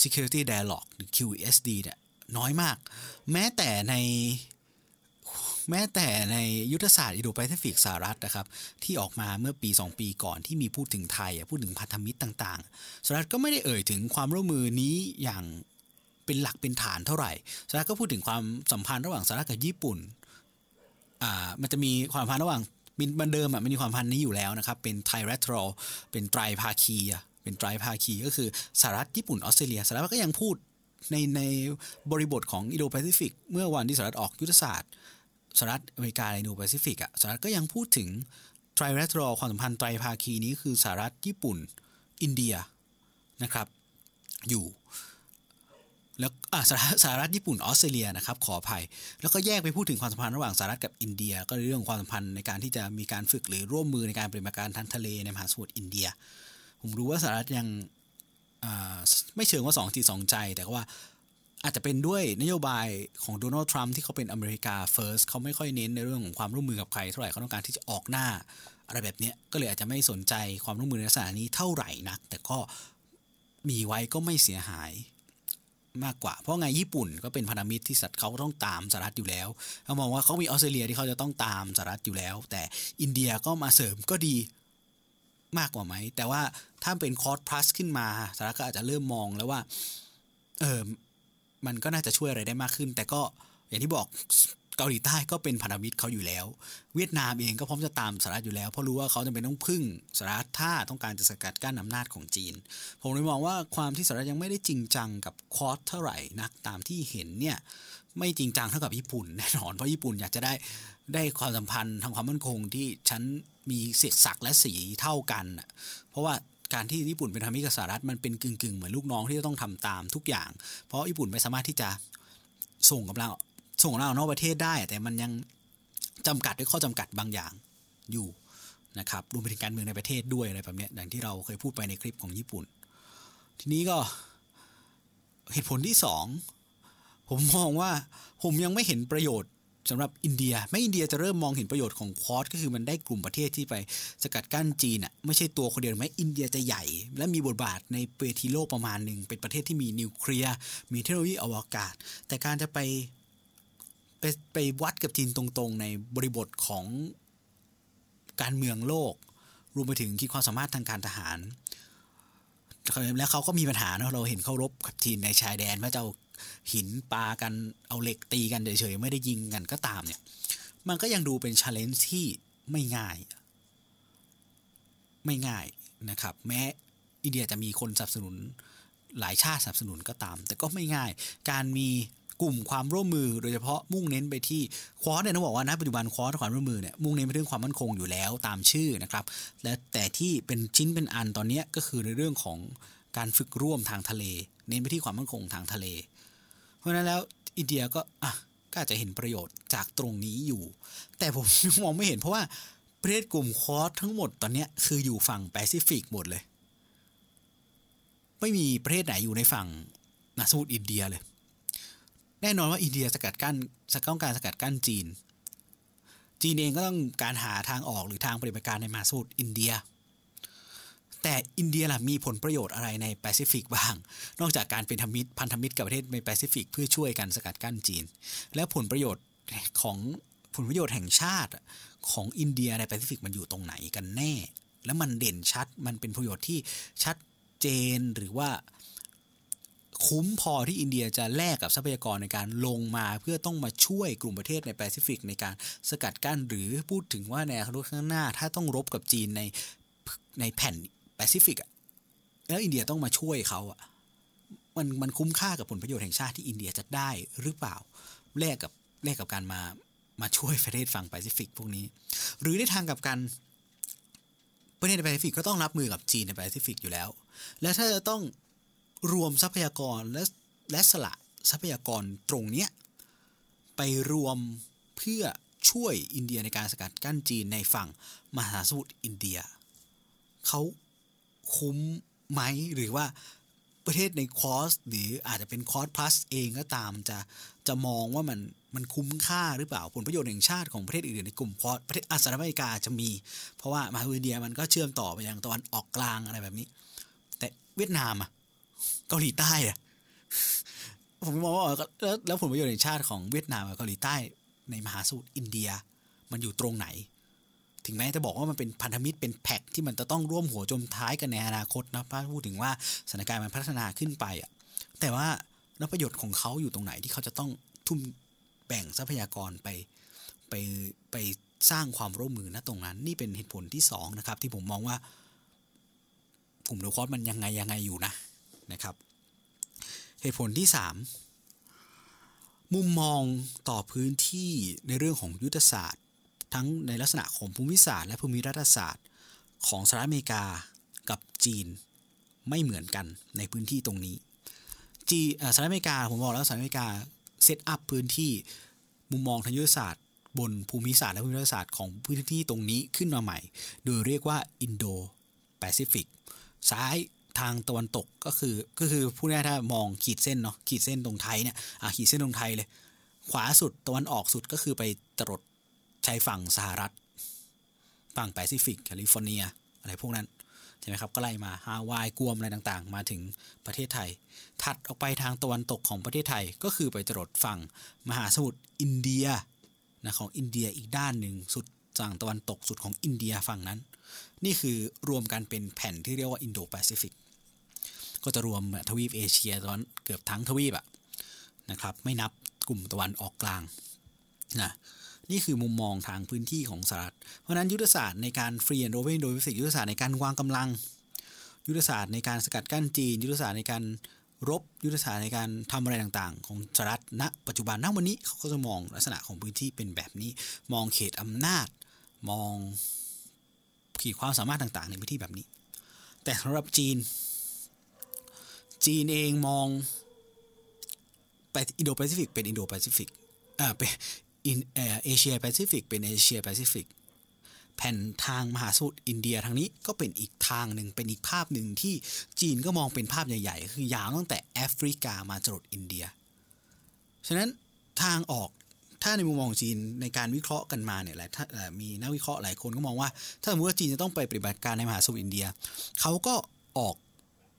Security Dialogue หรือ QSD เนี่ยน้อยมาก แม้แต่ในแม้แต่ในยุทธศาสตร์อินโดแปซิฟิกสหรัฐนะครับ ที่ออกมาเมื่อปี 2 ปีก่อนที่มีพูดถึงไทยพูดถึงพันธมิตรต่างๆสหรัฐก็ไม่ได้เอ่ยถึงความร่วมมือนี้อย่างเป็นหลักเป็นฐานเท่าไหร่สหรัฐก็พูดถึงความสัมพันธ์ระหว่างสหรัฐกับญี่ปุ่น อ่ามันจะมีความสัมพันธ์ระหว่าง มันเดิมอะมันมีความสัมพันธ์นี้อยู่แล้วนะครับ เป็น trilateral เป็นไตรภาคีเป็นไตรภาคีก็คือสหรัฐญี่ปุ่นออสเตรเลียสหรัฐก็ยังพูดในในบริบทของอินโดแปซิฟิกเมื่อวันที่สหรัฐออกยุทธศาสตร์สหรัฐอเมริกาในอินโดแปซิฟิกอะสหรัฐก็ยังพูดถึง trilateral ความสัมพันธ์ไตรภาคีนี้คือสหรัฐญี่ปุ่นอินเดียนะครับ อยู่ แล้วสสหรัฐญี่ปุ่นออสเตรเลียนะครับขออภัย แล้วก็แยกไปพูดถึงความสัมพันธ์ระหว่างสหรัฐกับอินเดีย ก็เรื่องความสัมพันธ์ในการที่จะมีการฝึกหรือร่วมมือในการปฏิบัติการทางทะเลในมหาสมุทรอินเดีย ผมรู้ว่าสหรัฐยังไม่เชิงว่าสองจิตสองใจ แต่ว่าอาจจะเป็นด้วยนโยบายของโดนัลด์ทรัมป์ที่เขาเป็นอเมริกาเฟิร์สเขาไม่ค่อยเน้นในเรื่องของความร่วมมือกับใครเท่าไหร่เขาต้องการที่จะออกหน้า อะไรแบบนี้ก็เลยอาจจะไม่สนใจความร่วมมือในลักษณะนี้เท่าไหร่นัก แต่ก็มีไว้ก็ไม่เสียหาย มากกว่า เพราะไงญี่ปุ่นก็เป็นพันธมิตรที่สัตว์เขาต้องตามสหรัฐอยู่แล้วเขามองว่าเขามีออสเตรเลียที่เขาจะต้องตามสหรัฐอยู่แล้ว แต่อินเดียก็มาเสริมก็ดีมากกว่าไหม แต่ว่าถ้าเป็นคอร์สพลัสขึ้นมาสหรัฐก็อาจจะเริ่มมองแล้วว่าเออมันก็น่าจะช่วยอะไรได้มากขึ้น แต่ก็อย่างที่บอก เกาหลีใต้ก็เป็นพันธมิตรเขาอยู่แล้ว เวียดนามเองก็พร้อมจะตามสหรัฐอยู่แล้ว เพราะรู้ว่าเขาจะเป็นต้องพึ่งสหรัฐถ้าต้องการจะสกัดกั้นอำนาจของจีน ผมเลยมองว่าความที่สหรัฐยังไม่ได้จริงจังกับคอร์สเท่าไหร่นักตามที่เห็นเนี่ยไม่จริงจังเท่ากับญี่ปุ่นแน่นอนเพราะญี่ปุ่นอยากจะได้ได้ความสัมพันธ์ทางความมั่นคงที่ฉันมีเสียศักและสีเท่ากัน เพราะว่าการที่ญี่ปุ่นเป็นทำมิกับสหรัฐมันเป็นกึ่งกึ่งเหมือนลูกน้องที่จะต้องทำตามทุกอย่าง เพราะญี่ปุ่นไม่สามารถที่จะส่งกำลัง ส่งกำลังนอกประเทศได้ แต่มันยังจำกัดด้วยข้อจำกัดบางอย่างอยู่นะครับรวมไปถึงการเมืองในประเทศด้วยอะไรแบบนี้อย่างที่เราเคยพูดไปในคลิปของญี่ปุ่น ทีนี้ก็เหตุผลที่สองผมมองว่าผมยังไม่เห็นประโยชน์สำหรับอินเดีย ไม่อินเดียจะเริ่มมองเห็นประโยชน์ของควอดก็คือมันได้กลุ่มประเทศที่ไปสกัดกั้นจีนอะไม่ใช่ตัวคนเดียวไหมอินเดียจะใหญ่ และมีบทบาทในเวทีโลกประมาณหนึ่งเป็นประเทศที่มีนิวเคลียร์มีเทคโนโลยีอวกาศ แต่การจะไป ไปไปวัดกับจีนตรงๆ ในบริบทของการเมืองโลก รวมไปถึงคิดความสามารถทางการทหาร แล้วเขาก็มีปัญหาเนาะเราเห็นเขารบกับจีนในชายแดนพระเจ้าหินปากันเอาเหล็กตีกันเฉยๆไม่ได้ยิงกันก็ตามเนี่ย มันก็ยังดูเป็น challenge ที่ไม่ง่าย ไม่ง่ายนะครับ แม้อินเดียจะมีคนสนับสนุนหลายชาติสนับสนุนก็ตาม แต่ก็ไม่ง่าย การมี กลุ่มความร่วมมือโดยเฉพาะมุ่งเน้นไปที่ Quad เนี่ยต้องบอกว่าณปัจจุบัน Quad ความร่วมมือเนี่ยมุ่งเน้นไปเรื่องความมั่นคงอยู่แล้วตามชื่อนะครับและแต่ที่เป็นชิ้นเป็นอันตอนนี้ก็คือในเรื่องของการฝึกร่วมทางทะเล เน้นไปที่ความมั่นคงทางทะเล เพราะนั้นแล้วอินเดียก็อะก็อาจจะเห็นประโยชน์จากตรงนี้อยู่ แต่ผมมองไม่เห็นเพราะว่าประเทศกลุ่มคอร์สทั้งหมดตอนนี้คืออยู่ฝั่งแปซิฟิกหมดเลย ไม่มีประเทศไหนอยู่ในฝั่งมหาสมุทรอินเดียเลย แน่นอนว่าอินเดียสกัดกั้นสกัดการสกัดกั้นจีน จีนเองก็ต้องการหาทางออกหรือทางปฏิบัติการในมหาสมุทรอินเดีย แต่อินเดียล่ะมีผลประโยชน์อะไรในแปซิฟิกบ้าง นอกจากการเป็นธมิตรพันธมิตรกับประเทศในแปซิฟิกเพื่อช่วยกันสกัดกั้นจีน และผลประโยชน์ของผลประโยชน์แห่งชาติของอินเดียในแปซิฟิกมันอยู่ตรงไหนกันแน่ แล้วมันเด่นชัดมันเป็นประโยชน์ที่ชัดเจนหรือว่า คุ้มพอที่อินเดียจะแลกกับทรัพยากรในการลงมา เพื่อต้องมาช่วยกลุ่มประเทศในแปซิฟิกในการสกัดกั้นหรือพูดถึงว่าในอนาคตข้างหน้า ถ้าต้องรบกับจีนในในแผ่นแปซิฟิกอะแล้วอินเดียต้องมาช่วยเขาอะมันมันคุ้มค่ากับผลประโยชน์แห่งชาติที่อินเดียจะได้หรือเปล่าแลกกับแลกกับการมามาช่วยประเทศฝั่งแปซิฟิกพวกนี้ หรือในทางกลับกันประเทศในแปซิฟิกก็ต้องรับมือกับจีนในแปซิฟิกอยู่แล้ว และถ้าจะต้อง รวมทรัพยากรและและสละทรัพยากรตรงเนี้ยไปรวมเพื่อช่วยอินเดียในการสกัดกั้นจีนในฝั่งมหาสมุทรอินเดียเขาคุ้มไหมหรือว่าประเทศในคอสหรืออาจจะเป็นคอสพลัสเองก็ตามจะจะมองว่ามันมันคุ้มค่าหรือเปล่าผลประโยชน์แห่งชาติของประเทศอื่นในกลุ่มคอสประเทศอาสหรัฐอเมริกาจะมี เพราะว่ามหาวิทยาลัยอินเดียมันก็เชื่อมต่อไปยังตะวันออกกลางอะไรแบบนี้ แต่เวียดนามอะ เกาหลีใต้อะผมมองว่าแล้วแล้วผลประโยชน์แห่งชาติของเวียดนามกับเกาหลีใต้ ในมหาสมุทรอินเดีย มันอยู่ตรงไหน ถึงแม้จะบอกว่ามันเป็นพันธมิตรเป็นแพ็กที่มันจะต้องร่วมหัวจมท้ายกันในอนาคตนะพูดถึงว่าสถานการณ์มันพัฒนาขึ้นไปอะแต่ว่าแล้วประโยชน์ของเขาอยู่ตรงไหนที่เขาจะต้องทุ่มแบ่งทรัพยากรไปไปไปสร้างความร่วมมือณตรงนั้น นี่เป็นเหตุผลที่สองนะครับที่ผมมองว่ากลุ่ม The Quad มันยังไงยังไงอยู่นะ นะครับ เหตุผลที่ 3 มุมมองต่อพื้นที่ในเรื่องของยุทธศาสตร์ ทั้งในลักษณะของภูมิศาสตร์และภูมิรัฐศาสตร์ ของสหรัฐอเมริกากับจีนไม่เหมือนกันในพื้นที่ตรงนี้จีสหรัฐอเมริกาผมบอกแล้วสหรัฐอเมริกา set up พื้นที่มุมมองทางยุทธศาสตร์ บนภูมิศาสตร์และภูมิรัฐศาสตร์ของพื้นที่ตรงนี้ขึ้นมาใหม่ โดยเรียกว่าอินโดแปซิฟิกซ้าย ทางตะวันตกก็คือก็คือพูดง่ายถ้ามองขีดเส้นเนาะขีดเส้นตรงไทยเนี่ยอะขีดเส้นตรงไทยเลย ขวาสุดตะวันออกสุดก็คือไปจรดชายฝั่งสหรัฐ ฝั่งแปซิฟิกแคลิฟอร์เนีย อะไรพวกนั้นใช่ไหมครับก็ไล่มาฮาวายกวมอะไรต่างๆ มาถึงประเทศไทย ถัดออกไปทางตะวันตกของประเทศไทยก็คือไปจรดฝั่งมหาสมุทรอินเดียนะของอินเดียอีกด้านหนึ่งสุดฝั่งตะวันตกสุดของอินเดียฝั่งนั้น นี่คือรวมกันเป็นแผ่นที่เรียกว่าอินโดแปซิฟิก ก็จะรวมทวีปเอเชียตอนเกือบทั้งทวีปอะนะครับไม่นับกลุ่มตะวันออกกลางนะนี่คือมุมมองทางพื้นที่ของสหรัฐ เพราะนั้นยุทธศาสตร์ในการ free and open Indo-Pacific ยุทธศาสตร์ในการวางกำลัง ยุทธศาสตร์ในการสกัดกั้นจีน ยุทธศาสตร์ในการรบยุทธศาสตร์ในการทำอะไรต่างๆ ของสหรัฐณปัจจุบันณวันนี้เขาก็จะมองลักษณะของพื้นที่เป็นแบบนี้ มองเขตอำนาจ มองขีดความสามารถต่างๆ ในพื้นที่แบบนี้ แต่สำหรับจีน จีนเองมองไปอินโดแปซิฟิกเป็นอินโดแปซิฟิกอ่าเป็นเอเชียแปซิฟิกเป็นเอเชียแปซิฟิกแผ่นทางมหาสมุทรอินเดียทางนี้ก็เป็นอีกทางหนึ่งเป็นอีกภาพหนึ่งที่จีนก็มองเป็นภาพใหญ่ๆ คือยาวตั้งแต่แอฟริกามาจรดอินเดีย ฉะนั้นทางออกถ้าในมุมมองจีนในการวิเคราะห์กันมาเนี่ยหลายมีนักวิเคราะห์หลายคนก็มองว่า ถ้าสมมติว่าจีนจะต้องไปปฏิบัติการในมหาสมุทรอินเดียเขาก็ออก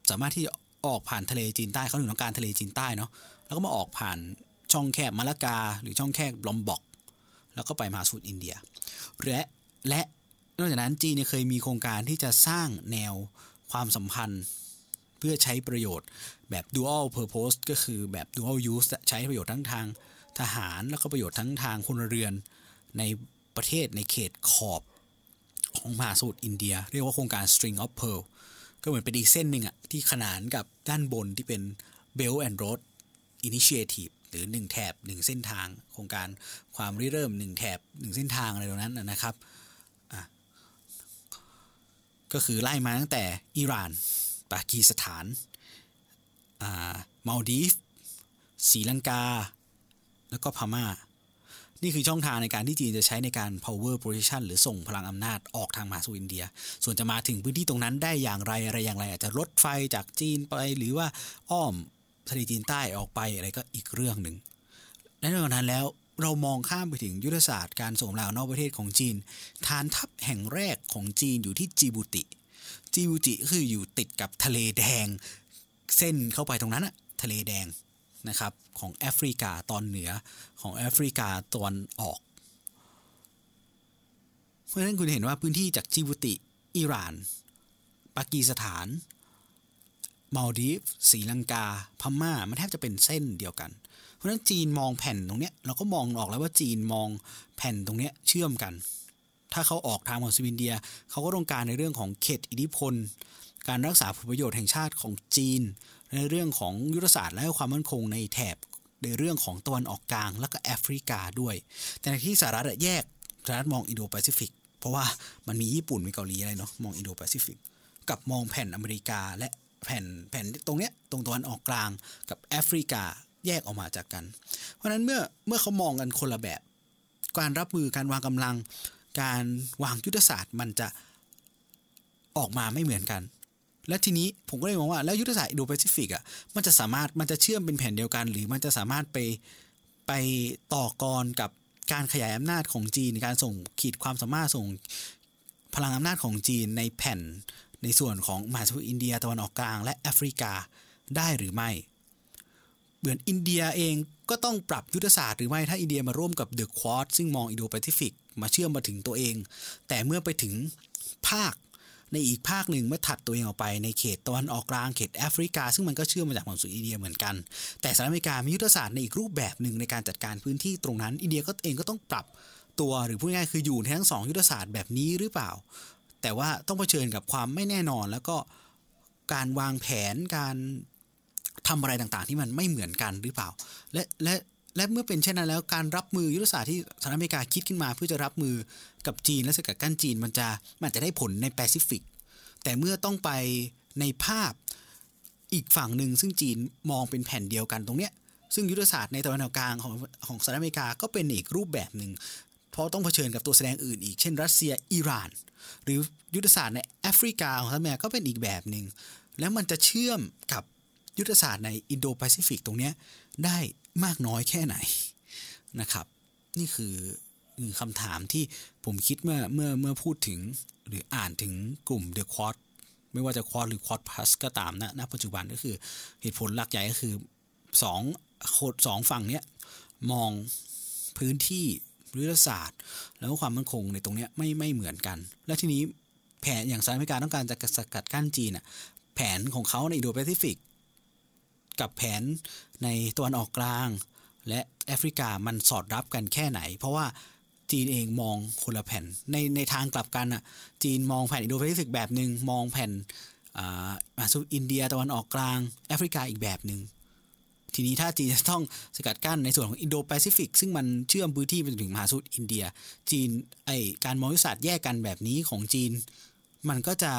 สามารถที่ ออกผ่านทะเลจีนใต้เขาถึงต้องการทะเลจีนใต้เนาะแล้วก็มาออกผ่านช่องแคบมาลากา หรือช่องแคบลอมบอก แล้วก็ไปมหาสมุทรอินเดีย และและนอกจากนั้นจีนเคยมีโครงการที่จะสร้างแนวความสัมพันธ์ เพื่อใช้ประโยชน์แบบ dual purpose ก็คือแบบ dual use ใช้ประโยชน์ทั้งทางทหารแล้วก็ประโยชน์ทั้งทางพลเรือนในประเทศในเขตขอบของมหาสมุทรอินเดีย เรียกว่าโครงการ string of pearl ก็เหมือนเป็นอีกเส้นหนึ่งอะที่ขนานกับด้านบนที่เป็น Belt and Road Initiative หรือ 1 แถบ 1 เส้นทาง โครงการความริเริ่ม 1 แถบ 1 เส้นทางอะไรตรงนั้นนะครับ ก็คือไล่มาตั้งแต่อิหร่าน ปากีสถานมาลดีฟศรีลังกา แล้วก็พม่า นี่คือช่องทางในการที่จีนจะใช้ในการ power position หรือส่งพลังอำนาจออกทางมหาสมุทรอินเดีย ส่วนจะมาถึงพื้นที่ตรงนั้นได้อย่างไรอะไรอย่างไร อาจจะรถไฟจากจีนไปหรือว่าอ้อมทะเลจีนใต้ออกไปอะไรก็อีกเรื่องหนึ่งและนอกจากนั้นแล้วเรามองข้ามไปถึงยุทธศาสตร์การส่งลาวนอกประเทศของจีน ฐานทัพแห่งแรกของจีนอยู่ที่จิบูติ จิบูติคืออยู่ติดกับทะเลแดง เส้นเข้าไปตรงนั้นอะทะเลแดง นะครับของแอฟริกาตอนเหนือของแอฟริกาตอนออก เพราะฉะนั้นคุณเห็นว่าพื้นที่จากจิบูติ อิหร่าน ปากีสถานมาลดีฟศรีลังกา พม่า มันแทบจะเป็นเส้นเดียวกัน เพราะฉะนั้นจีนมองแผ่นตรงเนี้ยเราก็มองออกแล้วว่าจีนมองแผ่นตรงเนี้ยเชื่อมกัน ถ้าเขาออกทางมหาสมุทรอินเดีย เขาก็ต้องการในเรื่องของเขตอิทธิพล การรักษาผลประโยชน์แห่งชาติของจีน ในเรื่องของยุทธศาสตร์และความมั่นคงในแถบในเรื่องของตะวันออกกลางและก็แอฟริกาด้วย แต่ในที่สหรัฐแยกสหรัฐมองอินโดแปซิฟิกเพราะว่ามันมีญี่ปุ่นมีเกาหลีอะไรเนาะมองอินโดแปซิฟิกกับมองแผ่นอเมริกาและแผ่นแผ่นตรงเนี้ยตรงตะวันออกกลางกับแอฟริกาแยกออกมาจากกัน เพราะฉะนั้นเมื่อเมื่อเขามองกันคนละแบบ การรับมือการวางกำลัง การวางยุทธศาสตร์มันจะออกมาไม่เหมือนกัน และทีนี้ผมก็เลยมองว่าแล้วยุทธศาสตร์อินโดแปซิฟิกอะมันจะสามารถมันจะเชื่อมเป็นแผ่นเดียวกัน หรือมันจะสามารถไปไปต่อกรกับการขยายอำนาจของจีนการส่งขีดความสามารถส่งพลังอำนาจของจีนในแผ่นในส่วนของมหาสมุทรอินเดียตะวันออกกลาง และแอฟริกาได้หรือไม่เหมือนอินเดียเองก็ต้องปรับยุทธศาสตร์หรือไม่ถ้าอินเดียมาร่วมกับ The Quad ซึ่งมองอินโดแปซิฟิกมาเชื่อมมาถึงตัวเอง แต่เมื่อไปถึงภาค ในอีกภาคหนึ่งเมื่อถัดตัวเองออกไปในเขตตะวันออกกลางเขตแอฟริกา ซึ่งมันก็เชื่อมมาจากมหาสมุทรอินเดียเหมือนกัน แต่สหรัฐอเมริกามียุทธศาสตร์ในอีกรูปแบบหนึ่งในการจัดการพื้นที่ตรงนั้น อินเดียก็เองก็ต้องปรับตัวหรือพูดง่ายคืออยู่ทั้งสองยุทธศาสตร์แบบนี้หรือเปล่า แต่ว่าต้องเผชิญกับความไม่แน่นอนแล้วก็การวางแผนการทำอะไรต่างๆ ที่มันไม่เหมือนกันหรือเปล่า และและ และเมื่อเป็นเช่นนั้นแล้วการรับมือยุทธศาสตร์ที่สหรัฐอเมริกาคิดขึ้นมาเพื่อจะรับมือกับจีนและสกัดกั้นจีนมันจะมันจะได้ผลในแปซิฟิก แต่เมื่อต้องไปในภาพอีกฝั่งหนึ่งซึ่งจีนมองเป็นแผ่นเดียวกันตรงเนี้ยซึ่งยุทธศาสตร์ในตะวันออกกลางของของสหรัฐอเมริกาก็เป็นอีกรูปแบบหนึ่งเพราะต้องเผชิญกับตัวแสดงอื่นอีกเช่น รัสเซียอิหร่าน หรือยุทธศาสตร์ในแอฟริกาของสหรัฐอเมริกาก็เป็นอีกแบบหนึ่งแล้วมันจะเชื่อมกับยุทธศาสตร์ในอินโดแปซิฟิกตรงนี้ได้ มากน้อยแค่ไหนนะครับ นี่คือคำถามที่ผมคิดเมื่อเมื่อเมื่อพูดถึงหรืออ่านถึงกลุ่ม The Quad ไม่ว่าจะ Quad หรือ Quad Plus ก็ตามนะณปัจจุบันก็คือเหตุผลหลักใหญ่ก็คือสองคดสองฝั่งเนี้ยมองพื้นที่ยุทธศาสตร์ แล้วความมั่นคงในตรงเนี้ยไม่ไม่เหมือนกัน และทีนี้แผนอย่างสหรัฐอเมริกาต้องการจะสกัดกั้นจีนอะแผนของเขาในอินโดแปซิฟิก กับแผนในตะวันออกกลาง และแอฟริกามันสอดรับกันแค่ไหน เพราะว่าจีนเองมองคนละแผ่นในในทางกลับกันอะจีนมองแผ่นอินโดแปซิฟิกแบบหนึ่งมองแผ่นอ่ามหาสมุทรอินเดียตะวันออกกลางแอฟริกาอีกแบบหนึ่งทีนี้ถ้าจีนจะต้องสกัดกั้นในส่วนของอินโดแปซิฟิกซึ่งมันเชื่อมพื้นที่ไปถึงมหาสมุทรอินเดีย จีนไอการมองยุทธศาสตร์แยกกันแบบนี้ของจีน มันก็จะ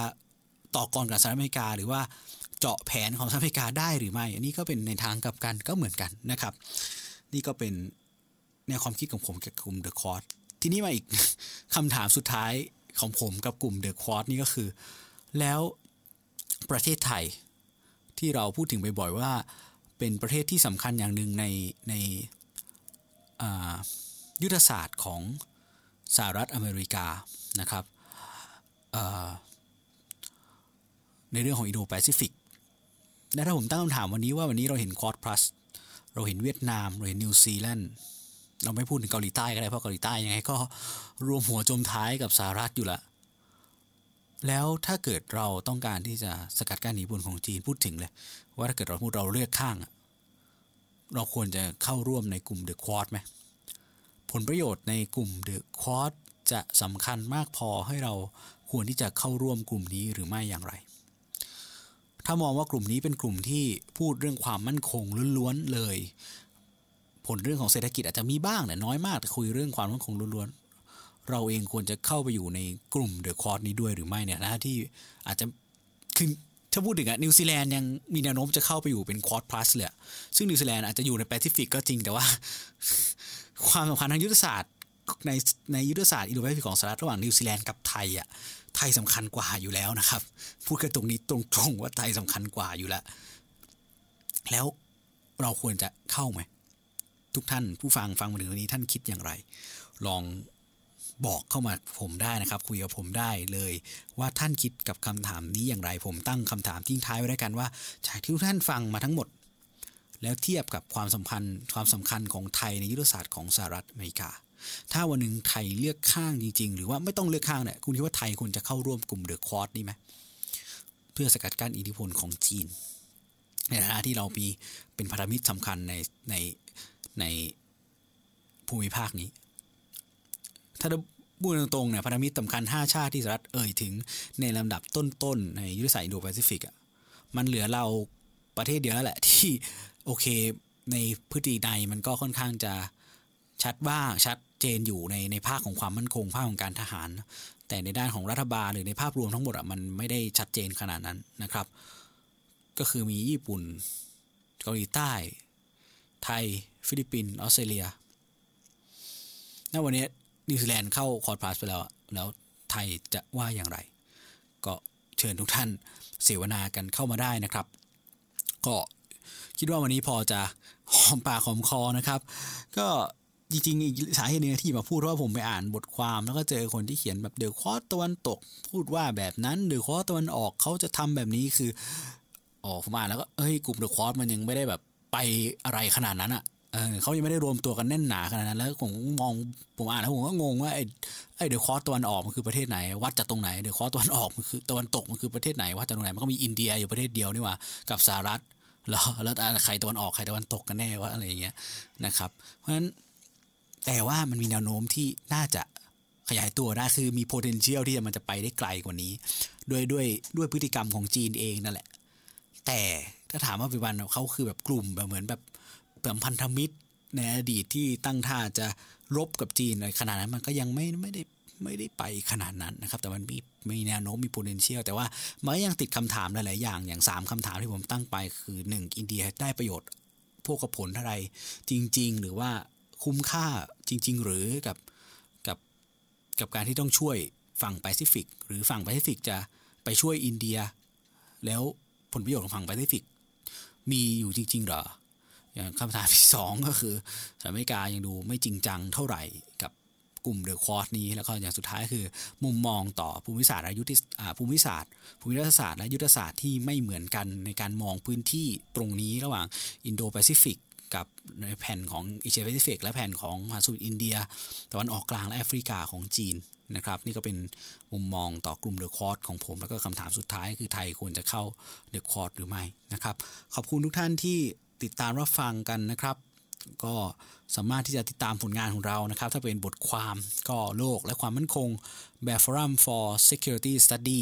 ต่อกรกับสหรัฐอเมริกาหรือว่า เจาะแผนของสหรัฐอเมริกาได้หรือไม่ อันนี้ก็เป็นในทางกลับกันก็เหมือนกันนะครับ นี่ก็เป็นแนวความคิดของผมกับกลุ่ม The Quad ทีนี้มาอีกคำถามสุดท้ายของผมกับกลุ่ม The Quad นี่ก็คือ แล้วประเทศไทยที่เราพูดถึงบ่อยๆว่าเป็นประเทศที่สำคัญอย่างหนึ่งในในยุทธศาสตร์ของสหรัฐอเมริกานะครับในเรื่องของอินโดแปซิฟิก และถ้าผมตั้งคำถามวันนี้ว่าวันนี้เราเห็น Quad Plus เราเห็นเวียดนาม เราเห็นนิวซีแลนด์เราไม่พูดถึงเกาหลีใต้ก็ได้เพราะเกาหลีใต้ยังไงก็รวมหัวจมท้ายกับสหรัฐอยู่ละ แล้วถ้าเกิดเราต้องการที่จะสกัดการหนีบุญของจีนพูดถึงเลย ว่าถ้าเกิดเราพูดเราเลือกข้าง เราควรจะเข้าร่วมในกลุ่มเดอะควอดไหมผลประโยชน์ในกลุ่มเดอะควอดจะสำคัญมากพอให้เราควรที่จะเข้าร่วมกลุ่มนี้หรือไม่อย่างไร ถ้ามองว่ากลุ่มนี้เป็นกลุ่มที่พูดเรื่องความมั่นคงล้วนๆเลย พูดเรื่องของเศรษฐกิจอาจจะมีบ้างแต่น้อยมากแต่คุยเรื่องความมั่นคงล้วนๆเราเองควรจะเข้าไปอยู่ในกลุ่ม The Quad นี้ด้วยหรือไม่เนี่ยนะที่อาจจะคือถ้าพูดถึงอะนิวซีแลนด์ยังมีแนวโน้มจะเข้าไปอยู่เป็น Quad Plus เลยซึ่งนิวซีแลนด์อาจจะอยู่ในแปซิฟิกก็จริงแต่ว่า ความสำคัญทางยุทธศาสตร์ ในในยุทธศาสตร์อินโดแปซิฟิกของสหรัฐระหว่างนิวซีแลนด์กับไทยอะไทยสำคัญกว่าอยู่แล้วนะครับ พูดกันตรงนี้ตรงๆว่าไทยสำคัญกว่าอยู่แล้ว แล้วเราควรจะเข้าไหมทุกท่านผู้ฟังฟังมาถึงวันนี้ท่านคิดอย่างไร ลองบอกเข้ามาผมได้นะครับ คุยกับผมได้เลยว่าท่านคิดกับคำถามนี้อย่างไรผมตั้งคำถามทิ้งท้ายไว้ด้วยกันว่าจากที่ทุกท่านฟังมาทั้งหมด แล้วเทียบกับความสัมพันธ์ความสำคัญของไทยในยุทธศาสตร์ของสหรัฐอเมริกา ถ้าวันหนึ่งไทยเลือกข้างจริง ๆ หรือว่าไม่ต้องเลือกข้างเนี่ยคุณคิดว่าไทยควรจะเข้าร่วมกลุ่มเดอะควอดนี่ไหมเพื่อสกัดกั้นอิทธิพลของจีนในฐานะที่เรามีเป็นพันธมิตรสำคัญในในในภูมิภาคนี้ ถ้าพูดตรงๆเนี่ยพันธมิตรสำคัญ 5 ชาติที่สหรัฐเอ่ยถึงในลำดับต้นๆในยุทธศาสตร์อินโดแปซิฟิกอะมันเหลือเราประเทศเดียวแล้วแหละที่โอเคในพฤตินัยมันก็ค่อนข้างจะชัดบ้างชัด เจนอยู่ในในภาคของความมั่นคงภาคของการทหาร แต่ในด้านของรัฐบาลหรือในภาพรวมทั้งหมดอะมันไม่ได้ชัดเจนขนาดนั้นนะครับ ก็คือมีญี่ปุ่นเกาหลีใต้ ไทย ฟิลิปปินส์ออสเตรเลียณวันนี้นิวซีแลนด์เข้า Quad Plus ไปแล้วแล้วไทยจะว่าอย่างไร ก็เชิญทุกท่านเสวนากันเข้ามาได้นะครับ ก็คิดว่าวันนี้พอจะหอมปากหอมคอนะครับ ก็ จริงๆอีกสาเหตุนึงที่มาพูดเพราะว่าผมไปอ่านบทความแล้วก็เจอคนที่เขียนแบบ The Quad ตะวันตกพูดว่าแบบนั้น The Quad ตะวันออกเขาจะทำแบบนี้คืออ๋อผมอ่านแล้วก็เอ้ยกลุ่ม The Quad มันยังไม่ได้แบบไปอะไรขนาดนั้นอะเออเขายังไม่ได้รวมตัวกันแน่นหนาขนาดนั้น แล้วผมมองผมอ่านแล้วผมก็งงว่าไอ้ไอ้ The Quad ตะวันออกมันคือประเทศไหน วัดจากตรงไหน The Quad ตะวันออกมันคือตะวันตกมันคือประเทศไหนวัดจากตรงไหนมันก็มีอินเดียอยู่ประเทศเดียวนี่หว่ากับสหรัฐแล้วแล้วใครตะวันออกใครตะวันตกกันแน่ว่าอะไรอย่างเงี้ยนะครับ เพราะฉะนั้น แต่ว่ามันมีแนวโน้มที่น่าจะขยายตัวได้คือมี potential ที่มันจะไปได้ไกลกว่านี้ด้วยด้วยด้วยพฤติกรรมของจีนเองนั่นแหละ แต่ถ้าถามว่าปัจจุบันเขาคือแบบกลุ่มแบบเหมือนแบบแบบพันธมิตรในอดีตที่ตั้งท่าจะรบกับจีนอะไรขนาดนั้นมันก็ยังไม่ไม่ได้ไม่ได้ไปขนาดนั้นนะครับ แต่มันมีมีแนวโน้มมี potential แต่ว่ามันยังติดคำถามหลาย ๆ อย่างอย่าง 3คำถามที่ผมตั้งไปคือ 1 อินเดียได้ประโยชน์พวกผลอะไรจริง ๆ หรือว่า คุ้มค่าจริง ๆ หรือกับกับกับการที่ต้องช่วยฝั่งแปซิฟิกหรือฝั่งแปซิฟิกจะไปช่วยอินเดีย แล้วผลประโยชน์ของฝั่งแปซิฟิกมีอยู่จริงๆเหรอ อย่างคำถามที่สองก็คือสหรัฐอเมริกายังดูไม่จริงจังเท่าไหร่กับกลุ่ม The Quad นี้แล้วก็อย่างสุดท้ายคือ มุมมองต่อภูมิศาสตร์และยุทธภูมิศาสตร์ภูมิรัฐศาสตร์และยุทธศาสตร์ที่ไม่เหมือนกันในการมองพื้นที่ตรงนี้ระหว่างอินโดแปซิฟิก กับในแผ่นของเอเชียแปซิฟิกและแผ่นของมหาสมุทรอินเดียตะวันออกกลางและแอฟริกาของจีนนะครับ นี่ก็เป็นมุมมองต่อกลุ่ม The Quad ของผม แล้วก็คำถามสุดท้ายคือไทยควรจะเข้า The Quad หรือไม่นะครับ ขอบคุณทุกท่านที่ติดตามรับฟังกันนะครับ ก็สามารถที่จะติดตามผลงานของเรานะครับ ถ้าเป็นบทความก็โลกและความมั่นคงแบบ Forum for Security Study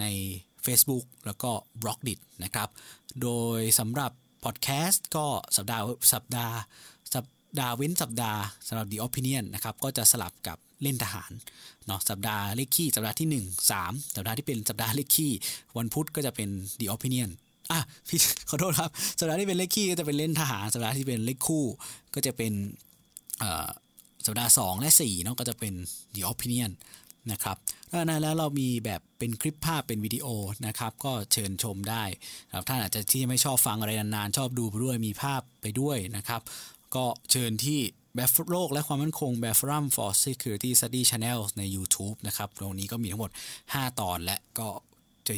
ใน Facebook แล้วก็ b l o g d i t นะครับ โดยสำหรับ พอดแคสต์ก็สัปดาห์สัปดาห์สัปดาห์เว้นสัปดาห์สำหรับ The Opinion นะครับก็จะสลับกับเล่นทหารเนาะสัปดาห์เลขขี้สัปดาห์ที่ 1 3 สัปดาห์ที่เป็นสัปดาห์เลขขี้วันพุธก็จะเป็น The Opinion อะพี่ขอโทษครับสัปดาห์ที่เป็นเลขขี้ก็จะเป็นเล่นทหาร สัปดาห์ที่เป็นเลขคู่ก็จะเป็นสัปดาห์ 2 และ4เนาะก็จะเป็น The Opinion นะครับดังนั้นแล้วเรามีแบบเป็นคลิปภาพเป็นวิดีโอนะครับก็เชิญชมได้ครับท่านอาจจะที่ไม่ชอบฟังอะไรนานๆ ชอบดูไปด้วยมีภาพไปด้วยนะครับก็เชิญที่แบบโลกและความมั่นคงแบบ Forum for Security Study Channel ใน YouTube นะครับตรงนี้ก็มีทั้งหมด 5 ตอนและก็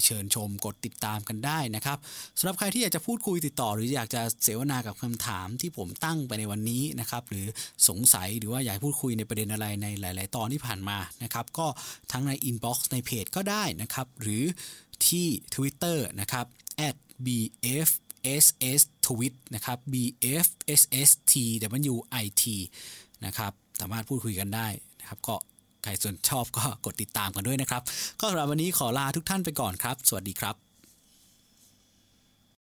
เชิญชมกดติดตามกันได้นะครับสำหรับใครที่อยากจะพูดคุยติดต่อ หรืออยากจะเสวนากับคำถามที่ผมตั้งไปในวันนี้นะครับหรือสงสัยหรือว่าอยากพูดคุยในประเด็นอะไรในหลาย ๆ ตอนที่ผ่านมานะครับก็ทั้งในอินบ็อกซ์ในเพจก็ได้นะครับหรือที่ Twitter นะครับ @bfss tweet นะครับ bfsstwit นะครับ สามารถพูดคุยกันได้นะครับ ก็ ใครสนชอบก็กดติดตามกันด้วยนะครับ ก็สำหรับวันนี้ขอลาทุกท่านไปก่อนครับ สวัสดีครับ